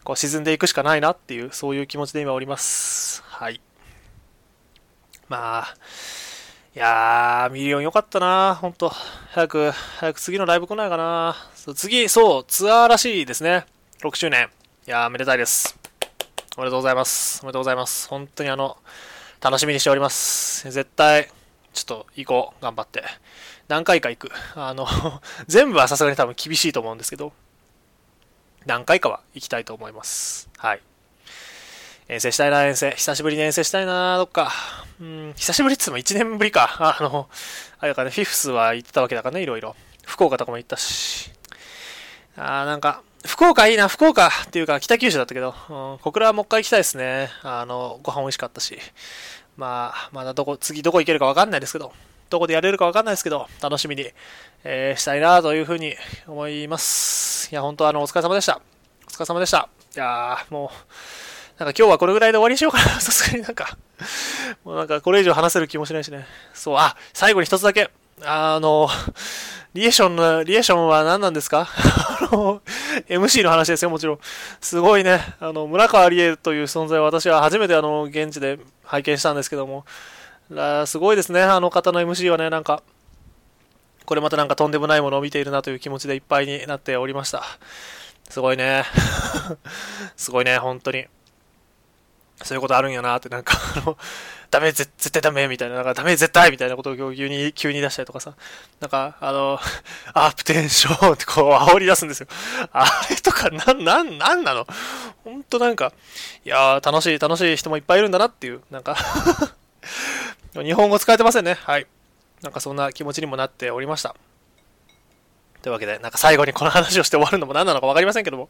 こう沈んでいくしかないなっていう、そういう気持ちで今おります。はい。まあ、いやー、ミリオン良かったな本当早く、早く次のライブ来ないかな次、そう、ツアーらしいですね。6周年。いやー、めでたいです。おめでとうございます。おめでとうございます。本当にあの、楽しみにしております。絶対、ちょっと行こう。頑張って。何回か行く。あの *laughs* 全部はさすがに多分厳しいと思うんですけど、何回かは行きたいと思います。はい。遠征したいな、遠征。久しぶりに遠征したいな、どっか。うん、久しぶりっつっても1年ぶりか。あの、あれだからね、フィフスは行ってたわけだからね、いろいろ。福岡とかも行ったし。あー、なんか、福岡いいな、福岡っていうか北九州だったけど、うん、小倉はもう一回行きたいですね。あの、ご飯美味しかったし。まあ、まだどこ、次どこ行けるかわかんないですけど、どこでやれるかわかんないですけど、楽しみに、えー、したいなというふうに思います。いや、本当あの、お疲れ様でした。お疲れ様でした。いやー、もう、なんか今日はこれぐらいで終わりにしようかな。*laughs* さすがになんか、もうなんかこれ以上話せる気もしないしね。そう、あ、最後に一つだけ。あの、リエーションの、リエーションは何なんですか？*laughs* あの、MC の話ですよ、もちろん。すごいね。あの、村川理恵という存在は私は初めてあの、現地で拝見したんですけども、すごいですね、あの方の MC はね、なんか、これまたなんかとんでもないものを見ているなという気持ちでいっぱいになっておりました。すごいね。*laughs* すごいね、本当に。そういうことあるんやなって、なんか、あの、ダメ、絶対ダメみたいな、なんかダメ絶対みたいなことを急に、急に出したりとかさ、なんか、あの、アップテンションってこう煽り出すんですよ。あれとか、なん、なん、なんなの？ほんとなんか、いやー、楽しい、楽しい人もいっぱいいるんだなっていう、なんか日本語使えてませんね。はい。なんかそんな気持ちにもなっておりました。というわけで、なんか最後にこの話をして終わるのも何なのか分かりませんけども、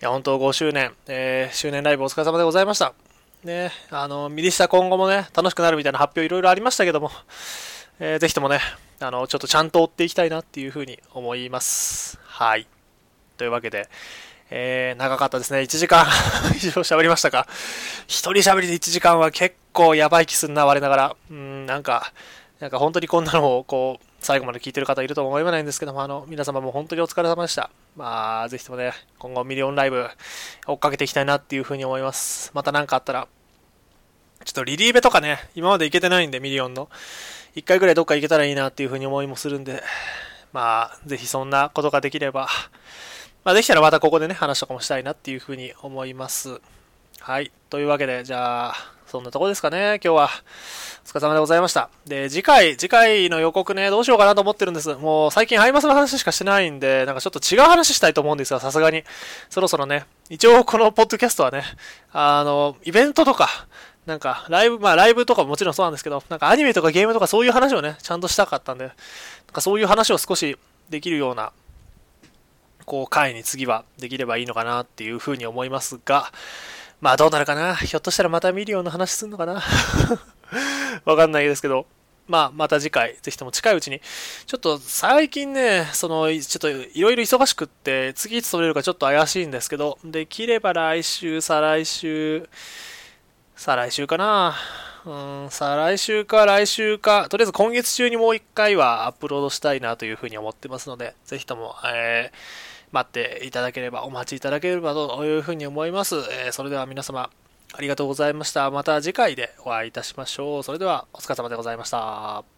や、本当5周年、えー、周年ライブお疲れ様でございました。ね、あの、右下今後もね、楽しくなるみたいな発表いろいろありましたけども、えー、ぜひともね、あの、ちょっとちゃんと追っていきたいなっていうふうに思います。はい。というわけで、えー、長かったですね。1時間 *laughs* 以上喋りましたか。一人喋りで1時間は結構やばい気すんな、我ながら。うん、なんか、なんか本当にこんなのをこう、最後まで聞いてる方いると思えないんですけども、あの、皆様も本当にお疲れ様でした。まあ、ぜひともね、今後ミリオンライブ追っかけていきたいなっていうふうに思います。また何かあったら、ちょっとリリイベとかね、今まで行けてないんで、ミリオンの。一回ぐらいどっか行けたらいいなっていうふうに思いもするんで、まあ、ぜひそんなことができれば、まあ、できたらまたここでね、話とかもしたいなっていうふうに思います。はい。というわけで、じゃあ、そんなとこですかね、今日は。お疲れ様でございました。で、次回、次回の予告ね、どうしようかなと思ってるんです。もう最近アイマスの話しかしてないんで、なんかちょっと違う話したいと思うんですが、さすがに。そろそろね、一応このポッドキャストはね、あの、イベントとか、なんか、ライブ、まあライブとかももちろんそうなんですけど、なんかアニメとかゲームとかそういう話をね、ちゃんとしたかったんで、なんかそういう話を少し、できるような、こう、回に次はできればいいのかなっていうふうに思いますが、まあどうなるかな？ひょっとしたらまたミリオンの話すんのかな？*laughs* わかんないですけど、まあ、また次回、ぜひとも近いうちに、ちょっと最近ね、その、ちょっといろいろ忙しくって、次いつ撮れるかちょっと怪しいんですけど、できれば来週、再来週、再来週かな？うん、再来週か来週か、とりあえず今月中にもう一回はアップロードしたいなというふうに思ってますので、ぜひとも、えー、待っていただければ、お待ちいただければというふうに思います。えー、それでは皆様、ありがとうございました。また次回でお会いいたしましょう。それではお疲れ様でございました。